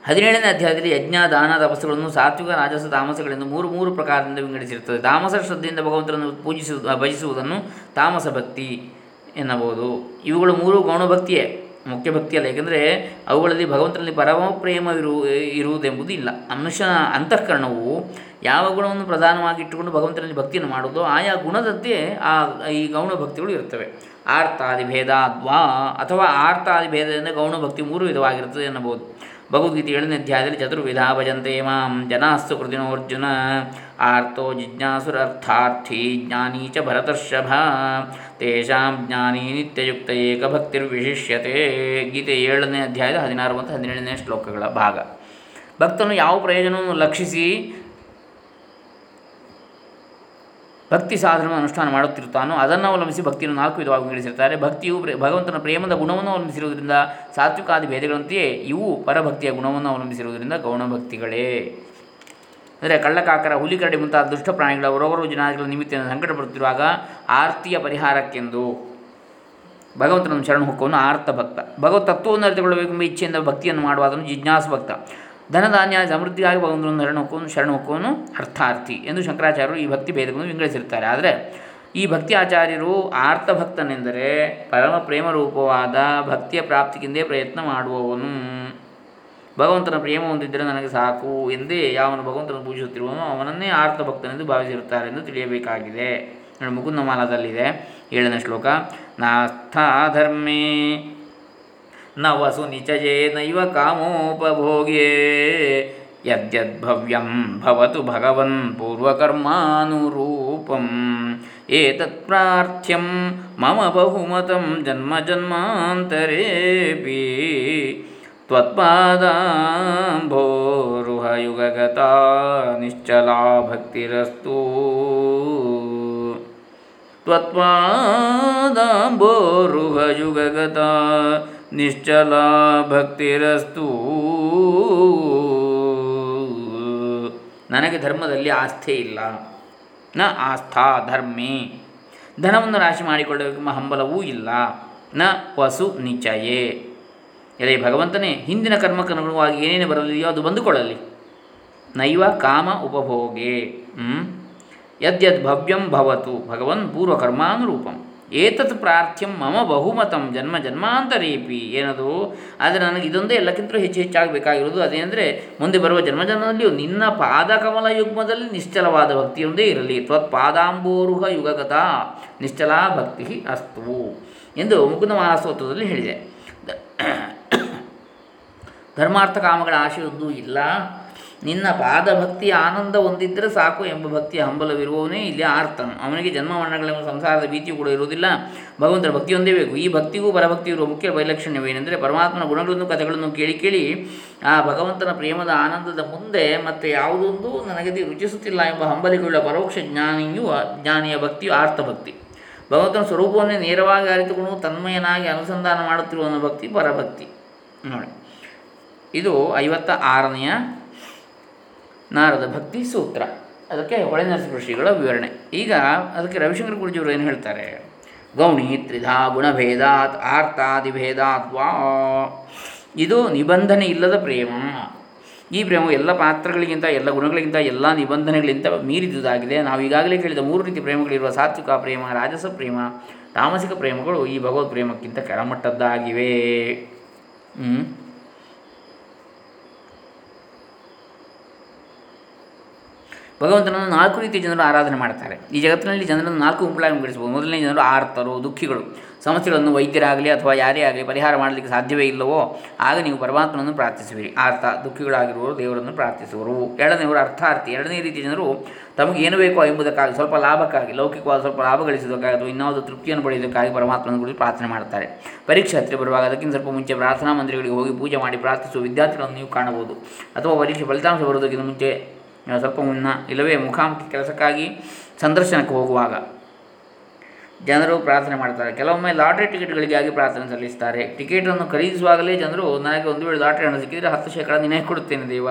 ಹದಿನೇಳನೇ ಅಧ್ಯಾಯದಲ್ಲಿ ಯಜ್ಞ, ದಾನ, ತಪಸ್ಸುಗಳನ್ನು ಸಾತ್ವಿಕ, ರಾಜಸ, ತಾಮಸಗಳೆಂದು ಮೂರು ಮೂರು ಪ್ರಕಾರದಿಂದ ವಿಂಗಡಿಸಿರುತ್ತದೆ. ತಾಮಸ ಶ್ರದ್ಧೆಯಿಂದ ಭಗವಂತನನ್ನು ಪೂಜಿಸುವುದು, ಭಜಿಸುವುದನ್ನು ತಾಮಸ ಭಕ್ತಿ ಎನ್ನಬಹುದು. ಇವುಗಳು ಮೂರು ಗೌಣಭಕ್ತಿಯೇ. ಮುಖ್ಯ ಭಕ್ತಿಯಲ್ಲ ಏಕೆಂದರೆ ಅವುಗಳಲ್ಲಿ ಭಗವಂತನಲ್ಲಿ ಪರಮ ಪ್ರೇಮವಿರು ಇರುವುದೆಂಬುದು ಇಲ್ಲ ಮನುಷ್ಯನ ಅಂತಃಕರಣವು ಯಾವ ಗುಣವನ್ನು ಪ್ರಧಾನವಾಗಿ ಇಟ್ಟುಕೊಂಡು ಭಗವಂತನಲ್ಲಿ ಭಕ್ತಿಯನ್ನು ಮಾಡುವುದೋ ಆಯಾ ಗುಣದಂತೆ ಆ, ಈ ಗೌಣ ಭಕ್ತಿಗಳು ಇರ್ತವೆ ಆರ್ತಾದಿ ಭೇದಾದ್ವಾ ಅಥವಾ ಆರ್ತಾದಿ ಭೇದದಿಂದ ಗೌಣ ಭಕ್ತಿ ಮೂರು ವಿಧವಾಗಿರುತ್ತದೆ ಎನ್ನಬಹುದು. ಭಗವದ್ಗೀತೆ ಏಳನೇ ಅಧ್ಯಾಯದಲ್ಲಿ ಚತುರ್ವಿಧ ಭಜಂತೆ ಮಾಂ ಜನಾಸ್ತು ಕೃತಿನೋರ್ಜುನ ಆರ್ತೋ ಜಿಜ್ಞಾಸುರರ್ಥಾರ್ಥಿ ಜ್ಞಾನಿ ಚ ಭರತರ್ಷಭ. ತೇಷಾಂ ಜ್ಞಾನಿ ನಿತ್ಯಯುಕ್ತ ಏಕಭಕ್ತಿರ್ವಿಶಿಷ್ಯತೆ. ಗೀತೆ ಏಳನೇ ಅಧ್ಯಾಯದ ಹದಿನಾರು ಮತ್ತು ಹದಿನೇಳನೇ ಶ್ಲೋಕಗಳ ಭಾಗ. ಭಕ್ತನು ಯಾವ ಪ್ರಯೋಜನವನ್ನು ಲಕ್ಷಿಸಿ ಭಕ್ತಿ ಸಾಧನವನ್ನು ಅನುಷ್ಠಾನ ಮಾಡುತ್ತಿರುತ್ತಾನೋ, ಅದನ್ನು ಅವಲಂಬಿಸಿ ಭಕ್ತಿಯನ್ನು ನಾಲ್ಕು ವಿಧವಾಗಿ ವಿಂಗಡಿಸಿರ್ತಾರೆ ಭಕ್ತಿಯು ಭಗವಂತನ ಪ್ರೇಮದ ಗುಣವನ್ನು ಅವಲಂಬಿಸಿರುವುದರಿಂದ ಸಾತ್ವಿಕಾದಿ ಭೇದಗಳಂತೆಯೇ ಇವು ಪರಭಕ್ತಿಯ ಗುಣವನ್ನು ಅವಲಂಬಿಸಿರುವುದರಿಂದ ಗೌಣಭಕ್ತಿಗಳೇ. ಅಂದರೆ ಕಳ್ಳಕಾಕರ ಹುಲಿ ಕರಡಿ ಮುಂತಾದ ದುಷ್ಟ ಪ್ರಾಣಿಗಳ ರೋಗರುಜಿನಾದಿಗಳ ನಿಮಿತ್ತ ಸಂಕಟ ಪಡುತ್ತಿರುವಾಗ ಆರ್ತಿಯ ಪರಿಹಾರಕ್ಕೆಂದು ಭಗವಂತನ ಶರಣ ಹುಕ್ಕವನ್ನು ಆರ್ತ ಭಕ್ತ. ಭಗವತ್ ತತ್ವವನ್ನು ಅರಿತುಕೊಳ್ಳಬೇಕೆಂಬ ಇಚ್ಛೆಯಿಂದ ಭಕ್ತಿಯನ್ನು ಮಾಡುವ ಅದನ್ನು ಭಕ್ತ. ಧನಧಾನ್ಯ ಸಮೃದ್ಧಿಯಾಗಿ ಭಗವಂತನನ್ನು ಶರಣಕ್ಕೂ ಶರಣಕ್ಕೂ ಅರ್ಥಾರ್ಥಿ ಎಂದು ಶಂಕರಾಚಾರ್ಯರು ಈ ಭಕ್ತಿ ಭೇದಗಳನ್ನು ವಿಂಗಡಿಸಿರ್ತಾರೆ. ಆದರೆ ಈ ಭಕ್ತಿ ಆಚಾರ್ಯರು ಆರ್ತಭಕ್ತನೆಂದರೆ ಪರಮ ಪ್ರೇಮ ರೂಪವಾದ ಭಕ್ತಿಯ ಪ್ರಾಪ್ತಿಗೆಂದೇ ಪ್ರಯತ್ನ ಮಾಡುವವನು. ಭಗವಂತನ ಪ್ರೇಮ ಹೊಂದಿದ್ದರೆ ನನಗೆ ಸಾಕು ಎಂದೇ ಯಾವನು ಭಗವಂತನ ಪೂಜಿಸುತ್ತಿರುವನು ಅವನನ್ನೇ ಆರ್ತಭಕ್ತನೆಂದು ಭಾವಿಸಿರುತ್ತಾರೆ ಎಂದು ತಿಳಿಯಬೇಕಾಗಿದೆ. ನೋಡಿ ಮುಕುಂದ ಮಾಲದಲ್ಲಿದೆ ಏಳನೇ ಶ್ಲೋಕ. ನಾಸ್ಥಾ ಧರ್ಮೇ न वसु निचयेनैव कामोपभोगे यद्यद्भव्यं भवतु भगवन् पूर्वकर्मानुरूपम्। एतत्प्रार्थ्यं मम बहुमतं जन्मजन्मान्तरेऽपि त्वत्पादाम्भोरुहयुगगता निश्चला भक्तिरस्तु। त्वत्पादाम्भोरुहयुगगता निश्चला ಭಕ್ತಿರಸ್ತು ನನಗೆ ಧರ್ಮದಲ್ಲಿ ಆಸ್ಥೆ ಇಲ್ಲ ನ ಆಸ್ಥಾ ಧರ್ಮೇ ಧನವನ್ನು ರಾಶಿ ಮಾಡಿಕೊಳ್ಳಬೇಕೆಂಬ ಹಂಬಲವೂ ಇಲ್ಲ ನ ವಸು ನಿಚಯೇ ಎಲೆ ಭಗವಂತನೇ ಹಿಂದಿನ ಕರ್ಮಕ್ಕನುಗುಣವಾಗಿ ಏನೇನು ಬರಲಿದೆಯೋ ಅದು ಬಂದುಕೊಳ್ಳಲಿ ನೈವ ಕಾಮ ಉಪಭೋಗೆ ಯದ್ಯದ್ ಭವ್ಯಂ ಭವತು ಭಗವನ್ ಪೂರ್ವಕರ್ಮಾನುರೂಪಂ ಏತತ್ ಪ್ರಾರ್ಥ್ಯಂ ಮಮ ಬಹುಮತಂ ಜನ್ಮ ಜನ್ಮಾಂತರೇಪಿ ಏನದು? ಆದರೆ ನನಗೆ ಇದೊಂದೇ ಎಲ್ಲಕ್ಕಿಂತಲೂ ಹೆಚ್ಚು ಹೆಚ್ಚಾಗಬೇಕಾಗಿರೋದು ಅದೇನೆಂದರೆ, ಮುಂದೆ ಬರುವ ಜನ್ಮ ಜನ್ಮದಲ್ಲಿಯೂ ನಿನ್ನ ಪಾದಕಮಲ ಯುಗ್ಮದಲ್ಲಿ ನಿಶ್ಚಲವಾದ ಭಕ್ತಿಯೊಂದೇ ಇರಲಿ. ತ್ವತ್ ಪಾದಾಂಬೋರುಹ ಯುಗಗತ ನಿಶ್ಚಲ ಭಕ್ತಿ ಅಸ್ತು ಎಂದು ಮುಕುಂದ ಮಹಾಸ್ತೋತ್ರದಲ್ಲಿ ಹೇಳಿದೆ. ಧರ್ಮಾರ್ಥ ಕಾಮಗಳ ಆಶೆಯೊಂದೂ ಇಲ್ಲ. ನಿನ್ನ ಪಾದಭಕ್ತಿಯ ಆನಂದ ಹೊಂದಿದ್ದರೆ ಸಾಕು ಎಂಬ ಭಕ್ತಿಯ ಹಂಬಲವಿರುವವನೇ ಇಲ್ಲಿ ಆರ್ತನು. ಅವನಿಗೆ ಜನ್ಮ ಮರಣಗಳೆಂಬ ಸಂಸಾರದ ಭೀತಿಯೂ ಕೂಡ ಇರುವುದಿಲ್ಲ. ಭಗವಂತನ ಭಕ್ತಿಯೊಂದೇ ಬೇಕು. ಈ ಭಕ್ತಿಗೂ ಪರಭಕ್ತಿ ಇರುವ ಮುಖ್ಯ ವೈಲಕ್ಷಣ್ಯವೇನೆಂದರೆ ಪರಮಾತ್ಮನ ಗುಣಗಳನ್ನು ಕಥೆಗಳನ್ನು ಕೇಳಿ ಕೇಳಿ ಆ ಭಗವಂತನ ಪ್ರೇಮದ ಆನಂದದ ಮುಂದೆ ಮತ್ತೆ ಯಾವುದೊಂದು ನನಗೆ ರುಚಿಸುತ್ತಿಲ್ಲ ಎಂಬ ಹಂಬಲಿಗಳ ಪರೋಕ್ಷ ಜ್ಞಾನಿಯು ಜ್ಞಾನಿಯ ಭಕ್ತಿಯು ಆರ್ತಭಕ್ತಿ ಭಗವಂತನ ಸ್ವರೂಪವನ್ನೇ ನೇರವಾಗಿ ಅರಿತುಕೊಂಡು ತನ್ಮಯನಾಗಿ ಅನುಸಂಧಾನ ಮಾಡುತ್ತಿರುವ ಭಕ್ತಿ ಪರಭಕ್ತಿ. ನೋಡಿ. ಇದು ಐವತ್ತ ಆರನೆಯ ನಾರದ ಭಕ್ತಿ ಸೂತ್ರ. ಅದಕ್ಕೆ ಹೊಳೆ ಋಷಿಗಳ ವಿವರಣೆ. ಈಗ ಅದಕ್ಕೆ ರವಿಶಂಕರ ಗುರುಜಿಯವರು ಏನು ಹೇಳ್ತಾರೆ? ಗೌಣಿ ತ್ರಿಧಾ ಗುಣಭೇದಾತ್ ಆರ್ತಾದಿಭೇದಾತ್ ವಾ. ಇದು ನಿಬಂಧನೆ ಇಲ್ಲದ ಪ್ರೇಮ. ಈ ಪ್ರೇಮವು ಎಲ್ಲ ಪಾತ್ರಗಳಿಗಿಂತ, ಎಲ್ಲ ಗುಣಗಳಿಗಿಂತ, ಎಲ್ಲ ನಿಬಂಧನೆಗಳಿಗಿಂತ ಮೀರಿದುದಾಗಿದೆ. ನಾವು ಈಗಾಗಲೇ ಕೇಳಿದ ಮೂರು ರೀತಿ ಪ್ರೇಮಗಳಿರುವ ಸಾತ್ವಿಕ ಪ್ರೇಮ, ರಾಜಸ ಪ್ರೇಮ, ತಾಮಸಿಕ ಪ್ರೇಮಗಳು ಈ ಭಗವತ್ ಪ್ರೇಮಕ್ಕಿಂತ ಕೆಳಮಟ್ಟದ್ದಾಗಿವೆ. ಭಗವಂತನನ್ನು ನಾಲ್ಕು ರೀತಿಯ ಜನರು ಆರಾಧನೆ ಮಾಡ್ತಾರೆ. ಈ ಜಗತ್ತಿನಲ್ಲಿ ಜನರನ್ನು ನಾಲ್ಕು ಗುಂಪುಗಳಾಗಿ ವಿಂಗಡಿಸಬಹುದು ಮೊದಲನೇ ಜನರು ಆರ್ತರು, ದುಃಖಿಗಳು. ಸಮಸ್ಯೆಗಳನ್ನು ವೈದ್ಯರಾಗಲಿ ಅಥವಾ ಯಾರೇ ಆಗಲಿ ಪರಿಹಾರ ಮಾಡಲಿಕ್ಕೆ ಸಾಧ್ಯವೇ ಇಲ್ಲವೋ, ಆಗ ನೀವು ಪರಮಾತ್ಮನನ್ನು ಪ್ರಾರ್ಥಿಸುವಿರಿ. ಆರ್ಥ ದುಃಖಿಗಳಾಗಿರುವವರು ದೇವರನ್ನು ಪ್ರಾರ್ಥಿಸುವರು. ಎರಡನೆಯವರು ಅರ್ಥಾರ್ಥಿ. ಎರಡನೇ ರೀತಿಯ ಜನರು ತಮಗೆ ಏನು ಬೇಕೋ ಎಂಬುದಕ್ಕಾಗಿ, ಸ್ವಲ್ಪ ಲಾಭಕ್ಕಾಗಿ ಲೌಕಿಕವಾದ ಸ್ವಲ್ಪ ಲಾಭ ಗಳಿಸುವುದಕ್ಕಾಗಿ ಅಥವಾ ಇನ್ನಾವುದು ತೃಪ್ತಿಯನ್ನು ಪಡೆಯುವುದಕ್ಕಾಗಿ ಪರಮಾತ್ಮನ ಪ್ರಾರ್ಥನೆ ಮಾಡ್ತಾರೆ. ಪರೀಕ್ಷೆ ಹತ್ತಿರ ಬರುವಾಗ ಅದಕ್ಕಿಂತ ಸ್ವಲ್ಪ ಮುಂಚೆ ಪ್ರಾರ್ಥನಾ ಮಂದಿರಗಳಿಗೆ ಹೋಗಿ ಪೂಜೆ ಮಾಡಿ ಪ್ರಾರ್ಥಿಸುವ ವಿದ್ಯಾರ್ಥಿಗಳನ್ನು ನೀವು ಕಾಣಬಹುದು. ಅಥವಾ ಪರೀಕ್ಷೆ ಫಲಿತಾಂಶ ಬರುವುದಕ್ಕಿಂತ ಮುಂಚೆ ಸ್ವಲ್ಪ ಮುನ್ನ ಇಲ್ಲವೇ ಮುಖಾಮುಖಿ ಕೆಲಸಕ್ಕಾಗಿ ಸಂದರ್ಶನಕ್ಕೆ ಹೋಗುವಾಗ ಜನರು ಪ್ರಾರ್ಥನೆ ಮಾಡ್ತಾರೆ. ಕೆಲವೊಮ್ಮೆ ಲಾಟ್ರಿ ಟಿಕೆಟ್ಗಳಿಗಾಗಿ ಪ್ರಾರ್ಥನೆ ಸಲ್ಲಿಸ್ತಾರೆ. ಟಿಕೆಟನ್ನು ಖರೀದಿಸುವಾಗಲೇ ಜನರು ನನಗೆ ಒಂದು ವೇಳೆ ಲಾಟ್ರಿ ಹಣ ಸಿಕ್ಕಿದರೆ ಹತ್ತು ಶೇಕಡ ನಿನಗೆ ಕೊಡುತ್ತೇನೆ ದೇವ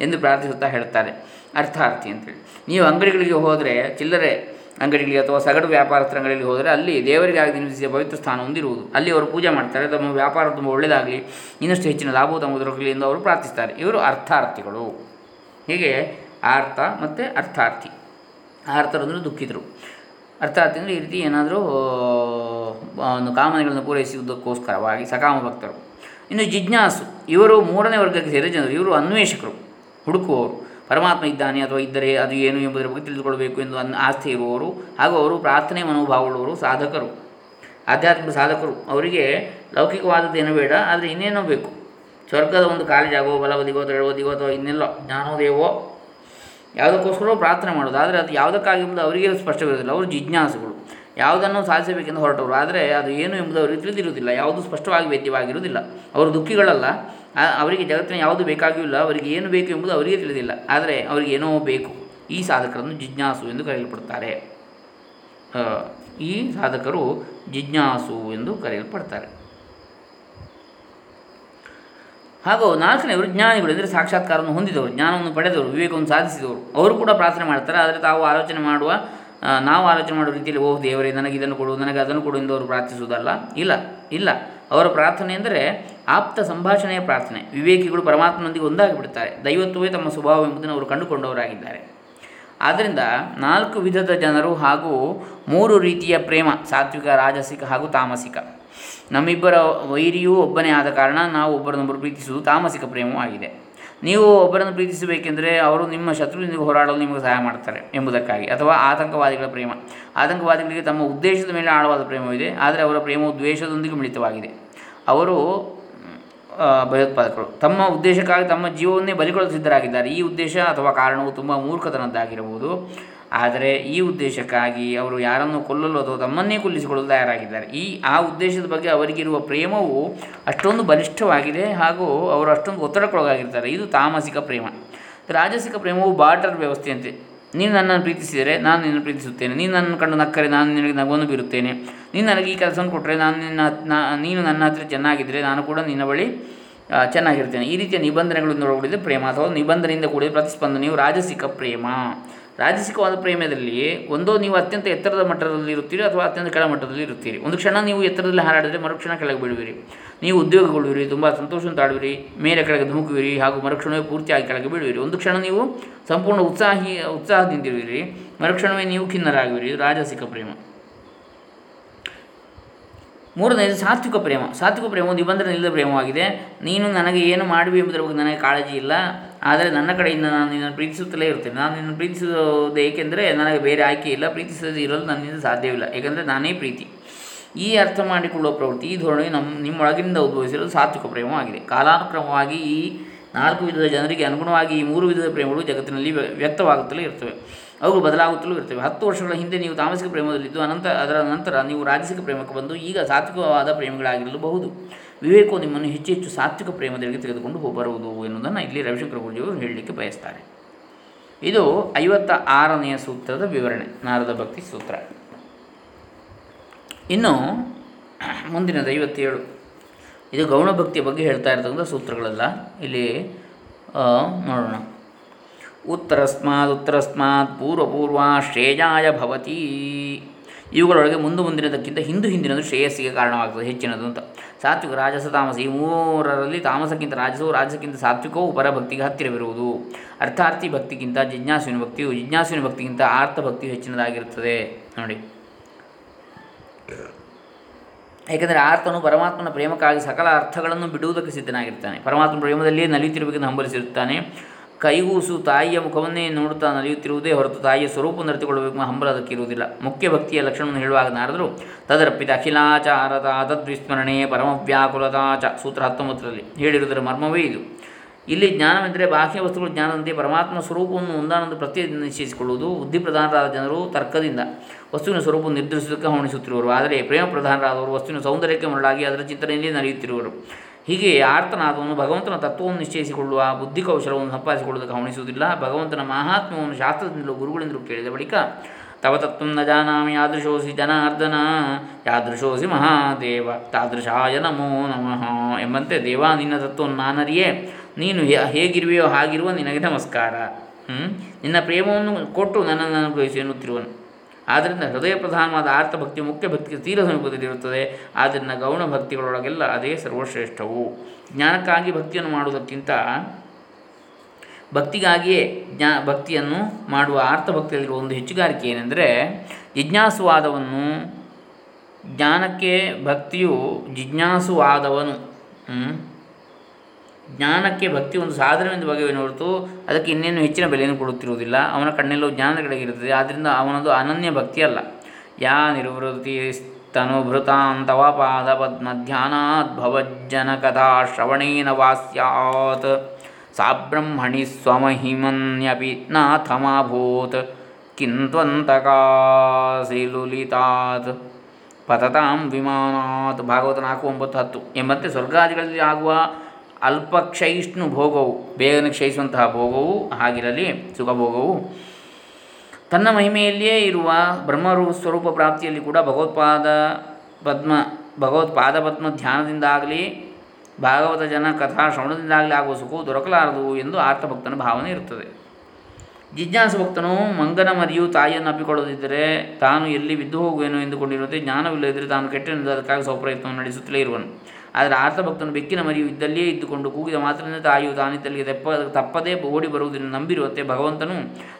ಎಂದು ಪ್ರಾರ್ಥಿಸುತ್ತಾ ಹೇಳ್ತಾರೆ. ಅರ್ಥಾರ್ಥಿ ಅಂತೇಳಿ. ನೀವು ಅಂಗಡಿಗಳಿಗೆ ಹೋದರೆ, ಚಿಲ್ಲರೆ ಅಂಗಡಿಗಳಿಗೆ ಅಥವಾ ಸಗಡು ವ್ಯಾಪಾರಸ್ಥರ ಅಂಗಡಿಗಳಿಗೆ ಹೋದರೆ ಅಲ್ಲಿ ದೇವರಿಗಾಗಿ ನಿರ್ಮಿಸಿದ ಪವಿತ್ರ ಸ್ಥಾನ ಹೊಂದಿರುವುದು. ಅಲ್ಲಿ ಅವರು ಪೂಜೆ ಮಾಡ್ತಾರೆ. ತಮ್ಮ ವ್ಯಾಪಾರ ತುಂಬ ಒಳ್ಳೆಯದಾಗಲಿ, ಇನ್ನಷ್ಟು ಹೆಚ್ಚಿನ ಲಾಭವು ತಮ್ಮ ಎಂದು ಅವರು ಪ್ರಾರ್ಥಿಸ್ತಾರೆ. ಇವರು ಅರ್ಥಾರ್ಥಿಗಳು. ಹೀಗೆ ಆರ್ಥ ಮತ್ತು ಅರ್ಥಾರ್ಥಿ. ಆರ್ತರಂದ್ರೆ ದುಃಖಿತರು. ಅರ್ಥಾರ್ಥಿ ಅಂದರೆ ಈ ರೀತಿ ಏನಾದರೂ ಒಂದು ಕಾಮನೆಗಳನ್ನು ಪೂರೈಸುವುದಕ್ಕೋಸ್ಕರವಾಗಿ ಸಕಾಮ ಭಕ್ತರು. ಇನ್ನು ಜಿಜ್ಞಾಸು, ಇವರು ಮೂರನೇ ವರ್ಗಕ್ಕೆ ಸೇರಿದ ಜನರು, ಇವರು ಅನ್ವೇಷಕರು, ಹುಡುಕುವವರು. ಪರಮಾತ್ಮ ಇದ್ದಾನೆ ಅಥವಾ ಇದ್ದರೆ ಅದು ಏನು ಎಂಬುದರ ಬಗ್ಗೆ ತಿಳಿದುಕೊಳ್ಳಬೇಕು ಎಂದು ಅನ್ ಆಸ್ತಿ ಇರುವವರು ಹಾಗೂ ಅವರು ಪ್ರಾರ್ಥನೆ ಮನೋಭಾವವುಳ್ಳವರು ಸಾಧಕರು. ಆಧ್ಯಾತ್ಮಿಕ ಸಾಧಕರು. ಅವರಿಗೆ ಲೌಕಿಕವಾದದ್ದು ಏನೂ ಬೇಡ, ಆದರೆ ಇನ್ನೇನೋ ಬೇಕು. ಸ್ವರ್ಗದ ಒಂದು ಕಾಲೇಜಾಗೋ ಬಲವದಿಗೋ ತಳವದಿಗೋ ಅಥವಾ ಇನ್ನೆಲ್ಲೋ ಜ್ಞಾನೋದಯವೋ ಯಾವುದಕ್ಕೋಸ್ಕರ ಪ್ರಾರ್ಥನೆ ಮಾಡೋದು. ಆದರೆ ಅದು ಯಾವುದಕ್ಕಾಗಿ ಎಂಬುದು ಅವರಿಗೆ ಸ್ಪಷ್ಟವಿರೋದಿಲ್ಲ ಅವರು ಜಿಜ್ಞಾಸುಗಳು. ಯಾವುದನ್ನು ಸಾಧಿಸಬೇಕೆಂದು ಹೊರಟವರು. ಆದರೆ ಅದು ಏನು ಎಂಬುದು ಅವರಿಗೆ ತಿಳಿದಿರುವುದಿಲ್ಲ. ಯಾವುದು ಸ್ಪಷ್ಟವಾಗಿ ವೇದ್ಯವಾಗಿರುವುದಿಲ್ಲ. ಅವರು ದುಃಖಿಗಳಲ್ಲ. ಅವರಿಗೆ ಜಗತ್ತಿನ ಯಾವುದು ಬೇಕಾಗಿಯೂ ಇಲ್ಲ. ಅವರಿಗೆ ಏನು ಬೇಕು ಎಂಬುದು ಅವರಿಗೆ ತಿಳಿದಿಲ್ಲ. ಆದರೆ ಅವರಿಗೆ ಏನೋ ಬೇಕು. ಈ ಸಾಧಕರನ್ನು ಜಿಜ್ಞಾಸು ಎಂದು ಕರೆಯಲ್ಪಡುತ್ತಾರೆ ಈ ಸಾಧಕರು ಜಿಜ್ಞಾಸು ಎಂದು ಕರೆಯಲ್ಪಡ್ತಾರೆ. ಹಾಗೂ ನಾಲ್ಕನೆಯವರು ಜ್ಞಾನಿಗಳು ಅಂದರೆ ಸಾಕ್ಷಾತ್ಕಾರವನ್ನು ಹೊಂದಿದವರು, ಜ್ಞಾನವನ್ನು ಪಡೆದವರು, ವಿವೇಕವನ್ನು ಸಾಧಿಸಿದವರು. ಅವರು ಕೂಡ ಪ್ರಾರ್ಥನೆ ಮಾಡ್ತಾರೆ, ಆದರೆ ತಾವು ಆಲೋಚನೆ ಮಾಡುವ ನಾವು ಆಲೋಚನೆ ಮಾಡುವ ರೀತಿಯಲ್ಲಿ, ಓಹ್ ದೇವರೇ, ನನಗೆ ಇದನ್ನು ಕೊಡು, ನನಗೆ ಅದನ್ನು ಕೊಡು ಎಂದು ಅವರು ಪ್ರಾರ್ಥಿಸುವುದಲ್ಲ. ಇಲ್ಲ ಇಲ್ಲ. ಅವರ ಪ್ರಾರ್ಥನೆ ಎಂದರೆ ಆಪ್ತ ಸಂಭಾಷಣೆಯ ಪ್ರಾರ್ಥನೆ. ವಿವೇಕಿಗಳು ಪರಮಾತ್ಮನೊಂದಿಗೆ ಒಂದಾಗಿ ಬಿಡುತ್ತಾರೆ ದೈವತ್ವವೇ ತಮ್ಮ ಸ್ವಭಾವ ಎಂಬುದನ್ನು ಅವರು ಕಂಡುಕೊಂಡವರಾಗಿದ್ದಾರೆ. ಆದ್ದರಿಂದ ನಾಲ್ಕು ವಿಧದ ಜನರು ಹಾಗೂ ಮೂರು ರೀತಿಯ ಪ್ರೇಮ, ಸಾತ್ವಿಕ, ರಾಜಸಿಕ ಹಾಗೂ ತಾಮಸಿಕ. ನಮ್ಮಿಬ್ಬರ ವೈರಿಯೂ ಒಬ್ಬನೇ ಆದ ಕಾರಣ ನಾವು ಒಬ್ಬರನ್ನೊಬ್ಬರು ಪ್ರೀತಿಸುವುದು ತಾಮಸಿಕ ಪ್ರೇಮವಾಗಿದೆ ನೀವು ಒಬ್ಬರನ್ನು ಪ್ರೀತಿಸಬೇಕೆಂದರೆ ಅವರು ನಿಮ್ಮ ಶತ್ರುವಿನೊಂದಿಗೆ ಹೋರಾಡಲು ನಿಮಗೆ ಸಹಾಯ ಮಾಡ್ತಾರೆ ಎಂಬುದಕ್ಕಾಗಿ ಅಥವಾ ಆತಂಕವಾದಿಗಳ ಪ್ರೇಮ. ಆತಂಕವಾದಿಗಳಿಗೆ ತಮ್ಮ ಉದ್ದೇಶದ ಮೇಲೆ ಆಳವಾದ ಪ್ರೇಮವಿದೆ, ಆದರೆ ಅವರ ಪ್ರೇಮವು ದ್ವೇಷದೊಂದಿಗೆ ಮಿಳಿತವಾಗಿದೆ. ಅವರು ಭಯೋತ್ಪಾದಕರು. ತಮ್ಮ ಉದ್ದೇಶಕ್ಕಾಗಿ ತಮ್ಮ ಜೀವವನ್ನೇ ಬಲಿಕೊಳ್ಳಲು ಸಿದ್ಧರಾಗಿದ್ದಾರೆ ಈ ಉದ್ದೇಶ ಅಥವಾ ಕಾರಣವು ತುಂಬ ಮೂರ್ಖತನದ್ದಾಗಿರಬಹುದು. ಆದರೆ ಈ ಉದ್ದೇಶಕ್ಕಾಗಿ ಅವರು ಯಾರನ್ನು ಕೊಲ್ಲಲು ಅಥವಾ ತಮ್ಮನ್ನೇ ಕೊಲ್ಲಿಸಿಕೊಳ್ಳಲು ತಯಾರಾಗಿದ್ದಾರೆ. ಈ, ಆ ಉದ್ದೇಶದ ಬಗ್ಗೆ ಅವರಿಗಿರುವ ಪ್ರೇಮವು ಅಷ್ಟೊಂದು ಬಲಿಷ್ಠವಾಗಿದೆ ಹಾಗೂ ಅವರು ಅಷ್ಟೊಂದು ಒತ್ತಡಕ್ಕೊಳಗಾಗಿರ್ತಾರೆ ಇದು ತಾಮಸಿಕ ಪ್ರೇಮ. ರಾಜಸಿಕ ಪ್ರೇಮವು ಬಾರ್ಟರ್ ವ್ಯವಸ್ಥೆಯಂತೆ. ನೀನು ನನ್ನನ್ನು ಪ್ರೀತಿಸಿದರೆ ನಾನು ನಿನ್ನನ್ನು ಪ್ರೀತಿಸುತ್ತೇನೆ. ನೀನು ನನ್ನನ್ನು ಕಂಡು ನಕ್ಕರೆ ನಾನು ನಿನಗೆ ನಗುವನ್ನು ಬೀರುತ್ತೇನೆ. ನೀನು ನನಗೆ ಈ ಕೆಲಸವನ್ನು ಕೊಟ್ಟರೆ ನಾನು ನಿನ್ನ ನೀನು ನನ್ನ ಹತ್ರ ಚೆನ್ನಾಗಿದ್ದರೆ ನಾನು ಕೂಡ ನಿನ್ನ ಬಳಿ ಚೆನ್ನಾಗಿರ್ತೇನೆ ಈ ರೀತಿಯ ನಿಬಂಧನೆಗಳನ್ನು ಒಳಗೊಂಡಿದೆ ಪ್ರೇಮ ಅಥವಾ ನಿಬಂಧನೆಯಿಂದ ಕೂಡಿದ ಪ್ರತಿಸ್ಪಂದನೆಯು ರಾಜಸಿಕ ಪ್ರೇಮ. ರಾಜಸಿಕವಾದ ಪ್ರೇಮದಲ್ಲಿ ಒಂದೋ ನೀವು ಅತ್ಯಂತ ಎತ್ತರದ ಮಟ್ಟದಲ್ಲಿ ಇರುತ್ತೀರಿ ಅಥವಾ ಅತ್ಯಂತ ಕೆಳಮಟ್ಟದಲ್ಲಿ ಇರುತ್ತೀರಿ. ಒಂದು ಕ್ಷಣ ನೀವು ಎತ್ತರದಲ್ಲಿ ಹಾರಾಡಿದರೆ ಮರುಕ್ಷಣ ಕೆಳಗೆ ಬೀಳುವಿರಿ. ನೀವು ಉದ್ಯೋಗಗೊಳ್ಳುವಿರಿ ತುಂಬ ಸಂತೋಷವನ್ನು ತಾಳುವಿರಿ ಮೇಲೆ ಕೆಳಗೆ ಧುಮುಕುವಿರಿ ಹಾಗೂ ಮರುಕ್ಷಣವೇ ಪೂರ್ತಿಯಾಗಿ ಕೆಳಗೆ ಬೀಳುವಿರಿ. ಒಂದು ಕ್ಷಣ ನೀವು ಸಂಪೂರ್ಣ ಉತ್ಸಾಹಿ, ಉತ್ಸಾಹದಿಂದಿರುವಿರಿ. ಮರುಕ್ಷಣವೇ ನೀವು ಖಿನ್ನರಾಗುವಿರಿ. ರಾಜಸಿಕ ಪ್ರೇಮ. ಮೂರನೇದು ಸಾತ್ವಿಕ ಪ್ರೇಮ. ಸಾತ್ವಿಕ ಪ್ರೇಮವು ನಿಬಂಧನೆ ಇಲ್ಲದ ಪ್ರೇಮವಾಗಿದೆ. ನೀನು ನನಗೆ ಏನು ಮಾಡುವೆ ಎಂಬುದರ ಬಗ್ಗೆ ನನಗೆ ಕಾಳಜಿ ಇಲ್ಲ. ಆದರೆ ನನ್ನ ಕಡೆಯಿಂದ ನಾನು ನಿನ್ನನ್ನು ಪ್ರೀತಿಸುತ್ತಲೇ ಇರ್ತೇನೆ ನಾನು ನಿನ್ನನ್ನು ಪ್ರೀತಿಸುವುದು ಏಕೆಂದರೆ ನನಗೆ ಬೇರೆ ಆಯ್ಕೆ ಇಲ್ಲ. ಪ್ರೀತಿಸದೇ ಇರಲು ನನ್ನಿಂದ ಸಾಧ್ಯವಿಲ್ಲ. ಏಕೆಂದರೆ ನಾನೇ ಪ್ರೀತಿ. ಈ ಅರ್ಥ ಮಾಡಿಕೊಳ್ಳುವ ಪ್ರವೃತ್ತಿ ಈ ಧೋರಣೆ ನಮ್ಮ ನಿಮ್ಮೊಳಗಿನಿಂದ ಉದ್ಭವಿಸಿರುವುದು ಸಾತ್ವಿಕ ಪ್ರೇಮವಾಗಿದೆ. ಕಾಲಾನುಕ್ರಮವಾಗಿ ಈ ನಾಲ್ಕು ವಿಧದ ಜನರಿಗೆ ಅನುಗುಣವಾಗಿ ಈ ಮೂರು ವಿಧದ ಪ್ರೇಮಗಳು ಜಗತ್ತಿನಲ್ಲಿ ವ್ಯ- ವ್ಯಕ್ತವಾಗುತ್ತಲೇ ಇರ್ತವೆ ಅವುಗಳು ಬದಲಾಗುತ್ತಲೂ ಇರ್ತವೆ. ಹತ್ತು ವರ್ಷಗಳ ಹಿಂದೆ ನೀವು ತಾಮಸಿಕ ಪ್ರೇಮದಲ್ಲಿದ್ದು ಅನಂತರ ಅದರ ನಂತರ ನೀವು ರಾಜಸಿಕ ಪ್ರೇಮಕ್ಕೆ ಬಂದು ಈಗ ಸಾತ್ವಿಕವಾದ ಪ್ರೇಮಿಗಳಾಗಿರಲಬಹುದು. ವಿವೇಕವು ನಿಮ್ಮನ್ನು ಹೆಚ್ಚು ಹೆಚ್ಚು ಸಾತ್ವಿಕ ಪ್ರೇಮದೆಡೆಗೆ ತೆಗೆದುಕೊಂಡು ಹೋಗಬರುವುದು ಎನ್ನುವುದನ್ನು ಇಲ್ಲಿ ರವಿಶಂಕರ ಗುರುಜಿಯವರು ಹೇಳಲಿಕ್ಕೆ ಬಯಸ್ತಾರೆ. ಇದು ಐವತ್ತ ಆರನೆಯ ಸೂತ್ರದ ವಿವರಣೆ, ನಾರದ ಭಕ್ತಿ ಸೂತ್ರ. ಇನ್ನು ಮುಂದಿನದು ಐವತ್ತೇಳು. ಇದು ಗೌಣ ಭಕ್ತಿಯ ಬಗ್ಗೆ ಹೇಳ್ತಾ ಇರ್ತಕ್ಕಂಥ ಸೂತ್ರಗಳೆಲ್ಲ. ಇಲ್ಲಿ ನೋಡೋಣ. ಉತ್ತರಸ್ಮಾತ್ ಉತ್ತರಸ್ಮಾತ್ ಪೂರ್ವಪೂರ್ವ ಶ್ರೇಯಾಯ ಭವತಿ. ಇವುಗಳೊಳಗೆ ಮುಂದೆ ಮುಂದಿನದಕ್ಕಿಂತ ಹಿಂದು ಹಿಂದಿನದು ಶ್ರೇಯಸ್ಸಿಗೆ ಕಾರಣವಾಗ್ತದೆ, ಹೆಚ್ಚಿನದು ಅಂತ. ಸಾತ್ವಿಕ, ರಾಜಸ, ತಾಮಸ, ಈ ಮೂರರಲ್ಲಿ ತಾಮಸಕ್ಕಿಂತ ರಾಜಸವು ರಾಜಸಕ್ಕಿಂತ ಸಾತ್ವಿಕವು ಪರಭಕ್ತಿಗೆ ಹತ್ತಿರವಿರುವುದು. ಅರ್ಥಾರ್ಥಿ ಭಕ್ತಿಗಿಂತ ಜಿಜ್ಞಾಸುವಿನ ಭಕ್ತಿಯು, ಜಿಜ್ಞಾಸುವಿನ ಭಕ್ತಿಗಿಂತ ಆರ್ಥ ಭಕ್ತಿಯು ಹೆಚ್ಚಿನದಾಗಿರುತ್ತದೆ. ನೋಡಿ. ಏಕೆಂದರೆ ಆರ್ತನು ಪರಮಾತ್ಮನ ಪ್ರೇಮಕ್ಕಾಗಿ ಸಕಲ ಅರ್ಥಗಳನ್ನು ಬಿಡುವುದಕ್ಕೆ ಸಿದ್ಧನಾಗಿರ್ತಾನೆ. ಪರಮಾತ್ಮನ ಪ್ರೇಮದಲ್ಲಿಯೇ ನಲಿಯುತ್ತಿರಬೇಕೆಂದು ಹಂಬಲಿಸಿರುತ್ತಾನೆ. ಕೈಗೂಸು ತಾಯಿಯ ಮುಖವನ್ನೇ ನೋಡುತ್ತಾ ನಲಿಯುತ್ತಿರುವುದೇ ಹೊರತು ತಾಯಿಯ ಸ್ವರೂಪ ನರೆತುಕೊಳ್ಳಬೇಕು ಹಂಬಲ ಅದಕ್ಕಿರುವುದಿಲ್ಲ ಮುಖ್ಯ ಭಕ್ತಿಯ ಲಕ್ಷಣವನ್ನು ಹೇಳುವಾಗ ನಾರದರು, ತದರ್ಪಿತ ಅಖಿಲಾಚಾರದ ತದ್ವಿಸ್ಮರಣೆ ಪರಮವ್ಯಾಕುಲತಾ ಚ ಸೂತ್ರ ಹತ್ತೊಂಬತ್ತರಲ್ಲಿ ಹೇಳಿರುವುದರ ಮರ್ಮವೇ ಇದು. ಇಲ್ಲಿ ಜ್ಞಾನವೆಂದರೆ ಬಾಹ್ಯ ವಸ್ತುಗಳು ಜ್ಞಾನದಂತೆ ಪರಮಾತ್ಮ ಸ್ವರೂಪವನ್ನು ಒಂದಾನೊಂದು ಪ್ರತ್ಯೇಕ ನಿಶ್ಚಯಿಸಿಕೊಳ್ಳುವುದು ಬುದ್ಧಿ ಪ್ರಧಾನರಾದ ಜನರು ತರ್ಕದಿಂದ. ವಸ್ತುವಿನ ಸ್ವರೂಪ ನಿರ್ಧರಿಸುವುದಕ್ಕೆ ಹವಣಿಸುತ್ತಿರುವರು ಆದರೆ ಪ್ರೇಮ ಪ್ರಧಾನರಾದವರು ವಸ್ತುವಿನ ಸೌಂದರ್ಯಕ್ಕೆ ಮರಳಾಗಿ ಅದರ ಚಿಂತನೆಯಲ್ಲಿ ನಡೆಯುತ್ತಿರುವರು ಹೀಗೆ ಆರ್ತನಾದವನು ಭಗವಂತನ ತತ್ವವನ್ನು ನಿಶ್ಚಯಿಸಿಕೊಳ್ಳುವ ಬುದ್ಧಿ ಕೌಶಲವನ್ನು ಸಂಪಾದಿಸಿಕೊಳ್ಳುವುದಕ್ಕೆ ಹವಣಿಸುವುದಿಲ್ಲ ಭಗವಂತನ ಮಹಾತ್ಮವನ್ನು ಶಾಸ್ತ್ರದಿಂದಲೂ ಗುರುಗಳಿಂದಲೂ ಕೇಳಿದ ಬಳಿಕ, ತವ ತತ್ವ ನ ಜಾನಾಮಿ ಯಾದೃಶೋಸಿ ಜನಾರ್ದನ, ಯಾದೃಶೋಸಿ ಮಹಾದೇವ, ತಾದೃಶಾಯ ನಮೋ ನಮಃ ಎಂಬಂತೆ, ದೇವ, ನಿನ್ನ ತತ್ವವನ್ನು ನಾನರಿಯೇ, ನೀನು ಹೇಗಿರುವೆಯೋ ಹಾಗಿರುವ ನಿನಗೆ ನಮಸ್ಕಾರ. ಹ್ಞೂ ನಿನ್ನ ಪ್ರೇಮವನ್ನು ಕೊಟ್ಟು ನನ್ನನ್ನು ಅನುಗ್ರಹಿಸಿ ಎನ್ನುತ್ತಿರುವನು. ಆದ್ದರಿಂದ ಹೃದಯ ಪ್ರಧಾನವಾದ ಆರ್ಥ ಭಕ್ತಿ ಮುಖ್ಯ ಭಕ್ತಿಗೆ ತೀರ ಸಮೀಪದಲ್ಲಿರುತ್ತದೆ ಆದ್ದರಿಂದ ಗೌಣ ಭಕ್ತಿಗಳೊಳಗೆಲ್ಲ ಅದೇ ಸರ್ವಶ್ರೇಷ್ಠವು ಜ್ಞಾನಕ್ಕಾಗಿ ಭಕ್ತಿಯನ್ನು ಮಾಡುವುದಕ್ಕಿಂತ ಭಕ್ತಿಗಾಗಿಯೇ ಜ್ಞಾ, ಭಕ್ತಿಯನ್ನು ಮಾಡುವ ಆರ್ಥ ಭಕ್ತಿಯಲ್ಲಿರುವ ಒಂದು ಹೆಚ್ಚುಗಾರಿಕೆ ಏನೆಂದರೆ, ಜಿಜ್ಞಾಸುವಾದವನ್ನು, ಜ್ಞಾನಕ್ಕೆ ಭಕ್ತಿಯು ಜಿಜ್ಞಾಸುವಾದವನು? ಜ್ಞಾನಕ್ಕೆ ಭಕ್ತಿ ಒಂದು ಸಾಧನವೆಂದು ಬಗೆಯನ್ನು ಹೊರತು ಅದಕ್ಕೆ ಇನ್ನೇನು ಹೆಚ್ಚಿನ ಬೆಲೆಯನ್ನು ಕೊಡುತ್ತಿರುವುದಿಲ್ಲ. ಅವನ ಕಣ್ಣೆಲ್ಲೋ ಜ್ಞಾನದ ಕಡೆಗೆ ಇರುತ್ತದೆ. ಆದ್ದರಿಂದ ಅವನದು ಅನನ್ಯ ಭಕ್ತಿ ಅಲ್ಲ. ಯಾ ನಿರ್ವೃತಿ ತನುಭೃತಾಂತವ ಪಾದ ಪದ್ಮಧ್ಯಾನಾತ್ ಭವಜ್ಜನ ಕಥಾ ಶ್ರವಣೇನ ವಾಸ್ಯಾತ್. ಸಾಬ್ರಹ್ಮಣಿ ಸ್ವಮಹಿಮನ್ಯಪಿ ನಾಥಮಾಭೂತ್. ಕಿಂತ್ವಂತಕಾಸಿಲುಲಿತಾತ್ ಪತತಾಂ ವಿಮಾನಾತ್. ಭಾಗವತ ನಾಲ್ಕು ಒಂಬತ್ತು ಹತ್ತು. ಎಂಬಂತೆ ಸ್ವರ್ಗಾದಿಗಳಲ್ಲಿ ಆಗುವ ಅಲ್ಪಕ್ಷಯಿಷ್ಣು ಭೋಗವು ಬೇಗನೆ ಕ್ಷಯಿಸುವಂತಹ ಭೋಗವು ಹಾಗಿರಲಿ, ಸುಖಭೋಗವು. ತನ್ನ ಮಹಿಮೆಯಲ್ಲಿಯೇ ಇರುವ ಬ್ರಹ್ಮರು ಸ್ವರೂಪ ಪ್ರಾಪ್ತಿಯಲ್ಲಿ ಕೂಡ ಭಗವತ್ಪಾದ ಪದ್ಮ ಭಗವತ್ಪಾದ ಪದ್ಮ ಧ್ಯಾನದಿಂದಾಗಲಿ, ಭಾಗವತ ಜನ ಕಥಾ ಶ್ರವಣದಿಂದಾಗಲಿ ಆಗುವ ಸುಖವು ದೊರಕಲಾರದು ಎಂದು ಆರ್ತಭಕ್ತನ ಭಾವನೆ ಇರುತ್ತದೆ. ಜಿಜ್ಞಾಸು ಭಕ್ತನು ಮಂಗನ ಮರಿಯು ತಾಯಿಯನ್ನು ಅಪ್ಪಿಕೊಳ್ಳದಿದ್ದರೆ ತಾನು ಎಲ್ಲಿ ಬಿದ್ದು ಹೋಗುವೆನು ಎಂದುಕೊಂಡಿರುವಂತೆ ಜ್ಞಾನವಿಲ್ಲದಿದ್ದರೆ ತಾನು ಕೆಟ್ಟೆನೆಂದು ಅದಕ್ಕಾಗಿ ಸ್ವಪ್ರಯತ್ನವನ್ನು ನಡೆಸುತ್ತಲೇ ಇರುವನು. ಆದರೆ ಆರ್ತಭಕ್ತನು ಬೆಕ್ಕಿನ ಮರಿಯು ಇದ್ದಲ್ಲಿಯೇ ಇದ್ದುಕೊಂಡು ಕೂಗಿದ ಮಾತ್ರದಿಂದ ತಾಯಿಯು ತಾನಿದ್ದಲ್ಲಿಗೆ ತೆಪ್ಪ ತಪ್ಪದೇ ಓಡಿ ಬರುವುದನ್ನು ನಂಬಿರುವಂತೆ ಭಗವಂತನು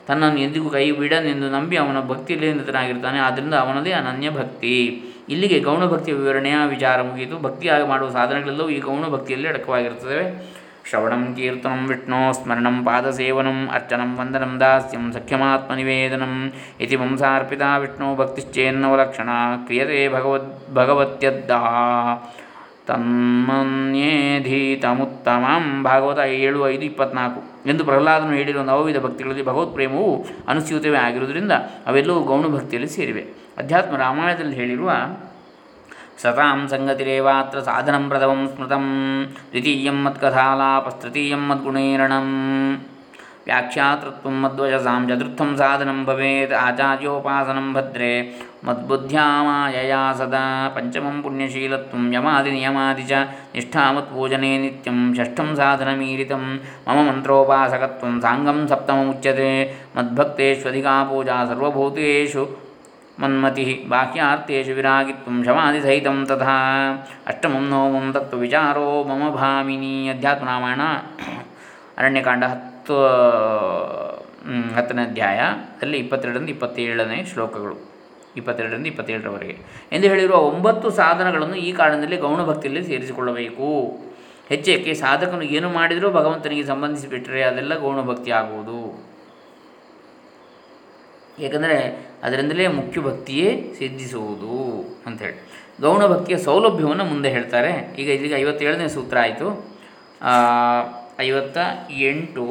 ತನ್ನನ್ನು ಎಂದಿಗೂ ಕೈ ಬಿಡನೆಂದು ನಂಬಿ ಅವನ ಭಕ್ತಿಯಲ್ಲಿ ನಿರತನಾಗಿರ್ತಾನೆ ಆದ್ದರಿಂದ ಅವನದೇ ಅನನ್ಯ ಭಕ್ತಿ. ಇಲ್ಲಿಗೆ ಗೌಣಭಕ್ತಿಯ ವಿವರಣೆಯ ವಿಚಾರ ಮುಗಿಯಿತು. ಭಕ್ತಿಯಾಗಿ ಮಾಡುವ ಸಾಧನೆಗಳೆಲ್ಲವೂ ಈ ಗೌಣ ಭಕ್ತಿಯಲ್ಲಿ ಅಡಕವಾಗಿರುತ್ತವೆ. ಶ್ರವಣಂ, ಕೀರ್ತನಂ, ವಿಷ್ಣೋ, ಸ್ಮರಣಂ, ಪಾದಸೇವನಂ, ಅರ್ಚನಂ, ವಂದನಂ, ದಾಸ್ಯಂ, ಸಖ್ಯಮಾತ್ಮನಿವೇದನಂ, ಇತಿ ವಂಸಾರ್ಪಿತ ವಿಷ್ಣು ಭಕ್ತಿಶ್ಚೇನ್ನವಲಕ್ಷಣ ಕ್ರಿಯತೆ ಭಗವದ್ ಭಗವತ್ಯದ್ದಾ ತನ್ಮನ್ಯೇಧೀತಮುತ್ತಮಂ ಭಾಗವತ ಏಳು ಐದು ಇಪ್ಪತ್ನಾಲ್ಕು. ಎಂದು ಪ್ರಹ್ಲಾದನು ಹೇಳಿರುವ ನವವಿಧ ಭಕ್ತಿಗಳಲ್ಲಿ ಭಗವತ್ ಪ್ರೇಮವು ಅನುಸ್ಯೂತವೇ ಆಗಿರುವುದರಿಂದ ಅವೆಲ್ಲವೂ ಗೌಣ ಭಕ್ತಿಯಲ್ಲಿ ಸೇರಿವೆ. ಅಧ್ಯಾತ್ಮ ರಾಮಾಯಣದಲ್ಲಿ ಹೇಳಿರುವ ಸತಾಂ ಸಂಗತಿರೇವಾತ್ರ ಸಾಧನಂ ಪ್ರಥಮಂ ಸ್ಮೃತಂ, ದ್ವಿತೀಯಂ ಮತ್ಕಥಾಲಾಪಸ್ತೃತೀಯಂ ಮದ್ಗುಣೇರಣಂ, ವ್ಯಾಖ್ಯಾತೃತ್ವ ಮಧ್ವಜಸಾಂ ಚತುರ್ಥಂ ಸಾಧನಂ ಭವೇತ್, ಆಚಾರ್ಯೋಪಾಸನಂ ಭದ್ರೇ ಮದ್ಬುದ್ಧ್ಯಾ सदा ಸದಾ ಪಂಚಮಂ ಪುಣ್ಯಶೀಲತ್ವಂ ಯಮಾದಿ ನಿಯಮಾದಿ ಚ ನಿಷ್ಠಾಮತ್ಪೂಜನೆ ನಿತ್ಯಂ ಷಷ್ಠಂ ಸಾಧನಮೀರಿತಂ ಮಮ ಮಂತ್ರೋಪಾಸಕತ್ವಂ ಸಾಂಗಂ ಸಪ್ತಮಮುಚ್ಯತೆ ಮದ್ಭಕ್ತೇಷ್ವಧಿಕಾ ಪೂಜಾ ಸರ್ವಭೂತೇಷು ಮನ್ಮತಿ ಬಾಹ್ಯಾರ್ಥೇಷು ವಿರಾಗಿತ್ವಂ ಶಮಾದಿಸಹಿತಂ ತಥಾ ಅಷ್ಟಮಂ ನೋಮಂ ತತ್ವ ವಿಚಾರೋ ಮಮ ಭಾಮಿನಿ ಅಧ್ಯಾತ್ಮ ರಾಮಾಯಣ ಅರಣ್ಯಕಾಂಡ ಹತ್ತು ಹತ್ತನೇ ಅಧ್ಯಾಯ ಅಲ್ಲಿ ಇಪ್ಪತ್ತೆರಡರಿಂದ ಇಪ್ಪತ್ತೇಳನೇ ಶ್ಲೋಕಗಳು ಇಪ್ಪತ್ತೆರಡರಿಂದ ಇಪ್ಪತ್ತೇಳರವರೆಗೆ. ಎಂದು ಹೇಳಿರುವ ಒಂಬತ್ತು ಸಾಧನಗಳನ್ನು ಈ ಕಾರಣದಲ್ಲಿ ಗೌಣ ಭಕ್ತಿಯಲ್ಲಿ ಸೇರಿಸಿಕೊಳ್ಳಬೇಕು. ಹೆಚ್ಚೇಕೆ ಸಾಧಕನು ಏನು ಮಾಡಿದರೂ ಭಗವಂತನಿಗೆ ಸಂಬಂಧಿಸಿಬಿಟ್ಟರೆ ಅದೆಲ್ಲ ಗೌಣ ಭಕ್ತಿ ಆಗುವುದು. ಏಕೆಂದರೆ ಅದರಿಂದಲೇ ಮುಖ್ಯ ಭಕ್ತಿಯೇ ಸಿದ್ಧಿಸುವುದು ಅಂಥೇಳಿ ಗೌಣ ಭಕ್ತಿಯ ಸೌಲಭ್ಯವನ್ನು ಮುಂದೆ ಹೇಳ್ತಾರೆ. ಈಗ ಇದೀಗ ಐವತ್ತೇಳನೇ ಸೂತ್ರ ಆಯಿತು. ಐವತ್ತ ಎಂಟು,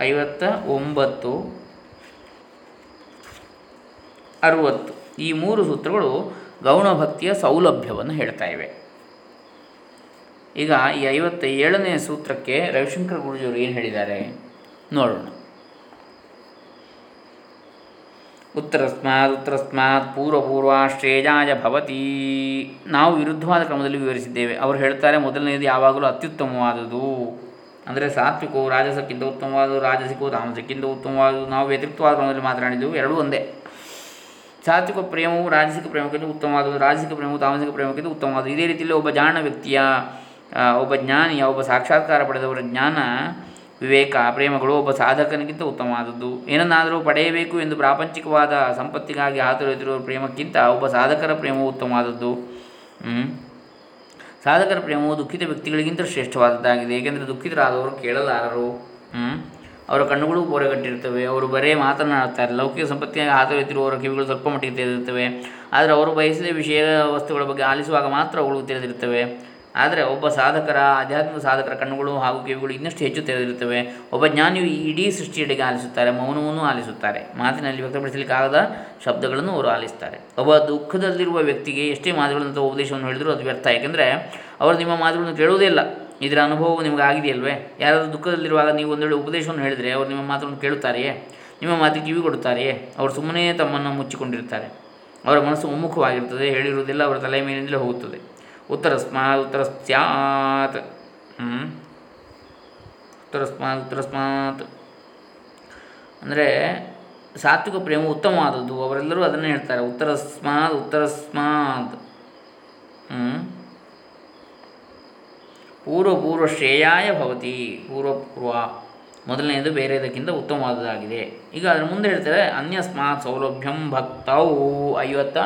ಐವತ್ತ ಒಂಬತ್ತು ಅರುವತ್ತು. ಈ ಮೂರು ಸೂತ್ರಗಳು ಗೌಣಭಕ್ತಿಯ ಸೌಲಭ್ಯವನ್ನು ಹೇಳ್ತಾ ಇವೆ. ಈಗ ಈ ಐವತ್ತ ಏಳನೇ ಸೂತ್ರಕ್ಕೆ ರವಿಶಂಕರ್ ಗುರುಜಿಯವರು ಏನು ಹೇಳಿದ್ದಾರೆ? ನೋಡೋಣ. ಉತ್ತರಸ್ಮಾತ್ ಉತ್ತರಸ್ಮಾತ್ ಪೂರ್ವಪೂರ್ವಾಶ್ರೇಜಾಯ ಭವತಿ. ನಾವು ವಿರುದ್ಧವಾದ ಕ್ರಮದಲ್ಲಿ ವಿವರಿಸಿದ್ದೇವೆ. ಅವರು ಹೇಳ್ತಾರೆ ಮೊದಲನೆಯದು ಯಾವಾಗಲೂ ಅತ್ಯುತ್ತಮವಾದುದು ಅಂದರೆ ಸಾತ್ವಿಕವು ರಾಜಸಕ್ಕಿಂತ ಉತ್ತಮವಾದ ರಾಜಸಿಕವು ತಾಮಸಕ್ಕಿಂತ ಉತ್ತಮವಾದುದು ನಾವು ವ್ಯತಿರಿಕ್ತವಾದ ಕ್ರಮದಲ್ಲಿ ಮಾತನಾಡಿದ್ದೆವು. ಎರಡೂ ಒಂದೇ. ಸಾತ್ವಿಕ ಪ್ರೇಮವು ರಾಜಸಿಕ ಪ್ರೇಮಕ್ಕಿಂತ ಉತ್ತಮವಾದದ್ದು, ರಾಜಸಿಕ ಪ್ರೇಮವು ತಾಮಸಿಕ ಪ್ರೇಮಕ್ಕಿಂತ ಉತ್ತಮವಾದದ್ದು. ಇದೇ ರೀತಿಯಲ್ಲಿ ಒಬ್ಬ ಜಾಣ ವ್ಯಕ್ತಿಯ ಒಬ್ಬ ಜ್ಞಾನಿಯ, ಒಬ್ಬ ಸಾಕ್ಷಾತ್ಕಾರ ಪಡೆದವರ ಜ್ಞಾನ, ವಿವೇಕ, ಪ್ರೇಮಗಳು ಒಬ್ಬ ಸಾಧಕನಿಗಿಂತ ಉತ್ತಮವಾದದ್ದು. ಏನನ್ನಾದರೂ ಪಡೆಯಬೇಕು ಎಂದು ಪ್ರಾಪಂಚಿಕವಾದ ಸಂಪತ್ತಿಗಾಗಿ ಹಾತೊರೆತಿರುವ ಪ್ರೇಮಕ್ಕಿಂತ ಒಬ್ಬ ಸಾಧಕರ ಪ್ರೇಮವು ಉತ್ತಮವಾದದ್ದು. ಸಾಧಕರ ಪ್ರೇಮವು ದುಃಖಿತ ವ್ಯಕ್ತಿಗಳಿಗಿಂತ ಶ್ರೇಷ್ಠವಾದದ್ದಾಗಿದೆ. ಏಕೆಂದರೆ ದುಃಖಿತರಾದವರು ಕೇಳಲಾರರು. ಅವರ ಕಣ್ಣುಗಳು ಬೋರೆಗಟ್ಟಿರ್ತವೆ ಅವರು ಬರೇ ಮಾತನಾಡುತ್ತಾರೆ ಲೌಕಿಕ ಸಂಪತ್ತಿಗಾಗಿ ಹಾತೊರೆತಿರುವವರ ಕಿವಿಗಳು ಸ್ವಲ್ಪ ಮಟ್ಟಿಗೆ ತೆರೆದಿರ್ತವೆ ಆದರೆ ಅವರು ಬಯಸಿದ ವಿಷಯ ವಸ್ತುಗಳ ಬಗ್ಗೆ ಆಲಿಸುವಾಗ ಮಾತ್ರ ಅವುಗಳು ತೆರೆದಿರ್ತವೆ ಆದರೆ ಒಬ್ಬ ಸಾಧಕರ, ಆಧ್ಯಾತ್ಮಿಕ ಸಾಧಕರ ಕಣ್ಣುಗಳು ಹಾಗೂ ಕಿವಿಗಳು ಇನ್ನಷ್ಟು ಹೆಚ್ಚು ತೆರೆದಿರುತ್ತವೆ. ಒಬ್ಬ ಜ್ಞಾನಿಯು ಇಡೀ ಸೃಷ್ಟಿಯಡೆಗೆ ಆಲಿಸುತ್ತಾರೆ, ಮೌನವನ್ನು ಆಲಿಸುತ್ತಾರೆ. ಮಾತಿನಲ್ಲಿ ವ್ಯಕ್ತಪಡಿಸಲಿಕ್ಕಾಗದ ಶಬ್ದಗಳನ್ನು ಅವರು ಆಲಿಸ್ತಾರೆ ಒಬ್ಬ ದುಃಖದಲ್ಲಿರುವ ವ್ಯಕ್ತಿಗೆ ಎಷ್ಟೇ ಮಾತುಗಳಂತಹ ಉಪದೇಶವನ್ನು ಹೇಳಿದರೂ ಅದು ವ್ಯರ್ಥ. ಯಾಕೆಂದರೆ ಅವರು ನಿಮ್ಮ ಮಾತುಗಳನ್ನು ಕೇಳುವುದೇ ಇಲ್ಲ. ಇದರ ಅನುಭವವು ನಿಮಗೆ ಆಗಿದೆಯಲ್ವೇ ಯಾರಾದರೂ ದುಃಖದಲ್ಲಿರುವಾಗ ನೀವು ಒಂದೊಳ್ಳೆ ಉಪದೇಶವನ್ನು ಹೇಳಿದರೆ ಅವರು ನಿಮ್ಮ ಮಾತನ್ನು ಕೇಳುತ್ತಾರೆಯೇ? ನಿಮ್ಮ ಮಾತಿಗೆ ಕಿವಿ ಕೊಡುತ್ತಾರೆಯೇ? ಅವರು ಸುಮ್ಮನೆ ತಮ್ಮನ್ನು ಮುಚ್ಚಿಕೊಂಡಿರ್ತಾರೆ ಅವರ ಮನಸ್ಸು ಒಮ್ಮುಖವಾಗಿರುತ್ತದೆ, ಹೇಳಿರುವುದಿಲ್ಲ ಅವರ ತಲೆ ಮೇಲಿಂದಲೇ ಹೋಗುತ್ತದೆ. ಉತ್ತರಸ್ಮಾತ್ ಉತ್ತರ ಸ್ಮಾತ್ ಉತ್ತರ ಸ್ಮಾತ್. ಅಂದರೆ ಸಾತ್ವಿಕ ಪ್ರೇಮ ಉತ್ತಮವಾದದ್ದು. ಅವರೆಲ್ಲರೂ ಅದನ್ನೇ ಹೇಳ್ತಾರೆ. ಉತ್ತರ ಉತ್ತರಸ್ಮಾತ್ ಉತ್ತರ ಸ್ಮಾತ್. ಪೂರ್ವ ಪೂರ್ವ ಶ್ರೇಯಾಯ ಭವತಿ, ಪೂರ್ವಪೂರ್ವ. ಪೂರ್ವ ಮೊದಲನೆಯದು ಬೇರೆದಕ್ಕಿಂತ ಉತ್ತಮವಾದದ್ದಾಗಿದೆ. ಈಗ ಅದರ ಮುಂದೆ ಹೇಳ್ತಾರೆ, ಅನ್ಯಸ್ಮಾತ್ ಸೌಲಭ್ಯಂ ಭಕ್ತೌ. ಐವತ್ತ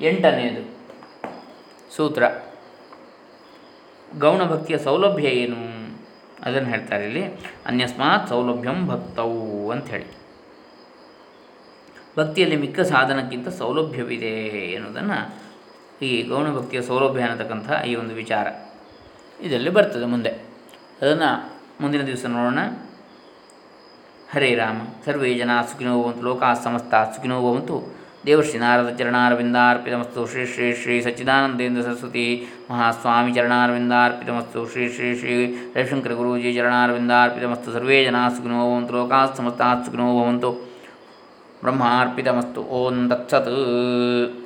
ಎಂಟನೆಯದು ಸೂತ್ರ. ಗೌಣ ಭಕ್ತಿಯ ಸೌಲಭ್ಯ ಏನು? ಅದನ್ನು ಹೇಳ್ತಾರೆ ಇಲ್ಲಿ, ಅನ್ಯಸ್ಮಾತ್ ಸೌಲಭ್ಯಂ ಭಕ್ತವು ಅಂಥೇಳಿ. ಭಕ್ತಿಯಲ್ಲಿ ಮಿಕ್ಕ ಸಾಧನಕ್ಕಿಂತ ಸೌಲಭ್ಯವಿದೆ ಎನ್ನುವುದನ್ನು ಈ ಗೌಣ ಭಕ್ತಿಯ ಸೌಲಭ್ಯ ಅನ್ನತಕ್ಕಂಥ ಈ ಒಂದು ವಿಚಾರ. ಇದರಲ್ಲಿ ಬರ್ತದೆ ಮುಂದೆ. ಅದನ್ನು ಮುಂದಿನ ದಿವಸ ನೋಡೋಣ. ಹರೇ ರಾಮ, ಸರ್ವೇ ಜನ ಸುಖಿನೋ ಭವಂತು, ಲೋಕಾ ಸಮಸ್ತ ಸುಖಿನೋ ಭವಂತು. ದೇವಶ್ರೀ ನಾರದ ಚರಣಾರವಿಂದಾರ್ಪಿತಮಸ್ತು, ಶ್ರೀ ಶ್ರೀ ಶ್ರೀ ಸಚ್ಚಿದಾನಂದೇಂದ್ರ ಸರಸ್ವತಿ ಮಹಾಸ್ವಾಮಿ ಚರಣಾರವಿಂದಾರ್ಪಿತಮಸ್ತು, ಶ್ರೀ ಶ್ರೀ ಶ್ರೀ ರವಿಶಂಕರ ಗುರೂಜಿ ಚರಣಾರವಿಂದಾರ್ಪಿತಮಸ್ತು. ಸರ್ವೇ ಜನ ಸುಖಿನೋ ಭವಂತು, ಲೋಕಾ ಸಮಸ್ತ ಸುಖಿನೋ ಭವಂತು. ಬ್ರಹ್ಮಾರ್ಪಿತಮಸ್ತು, ಓಂ ತತ್ಸತ್.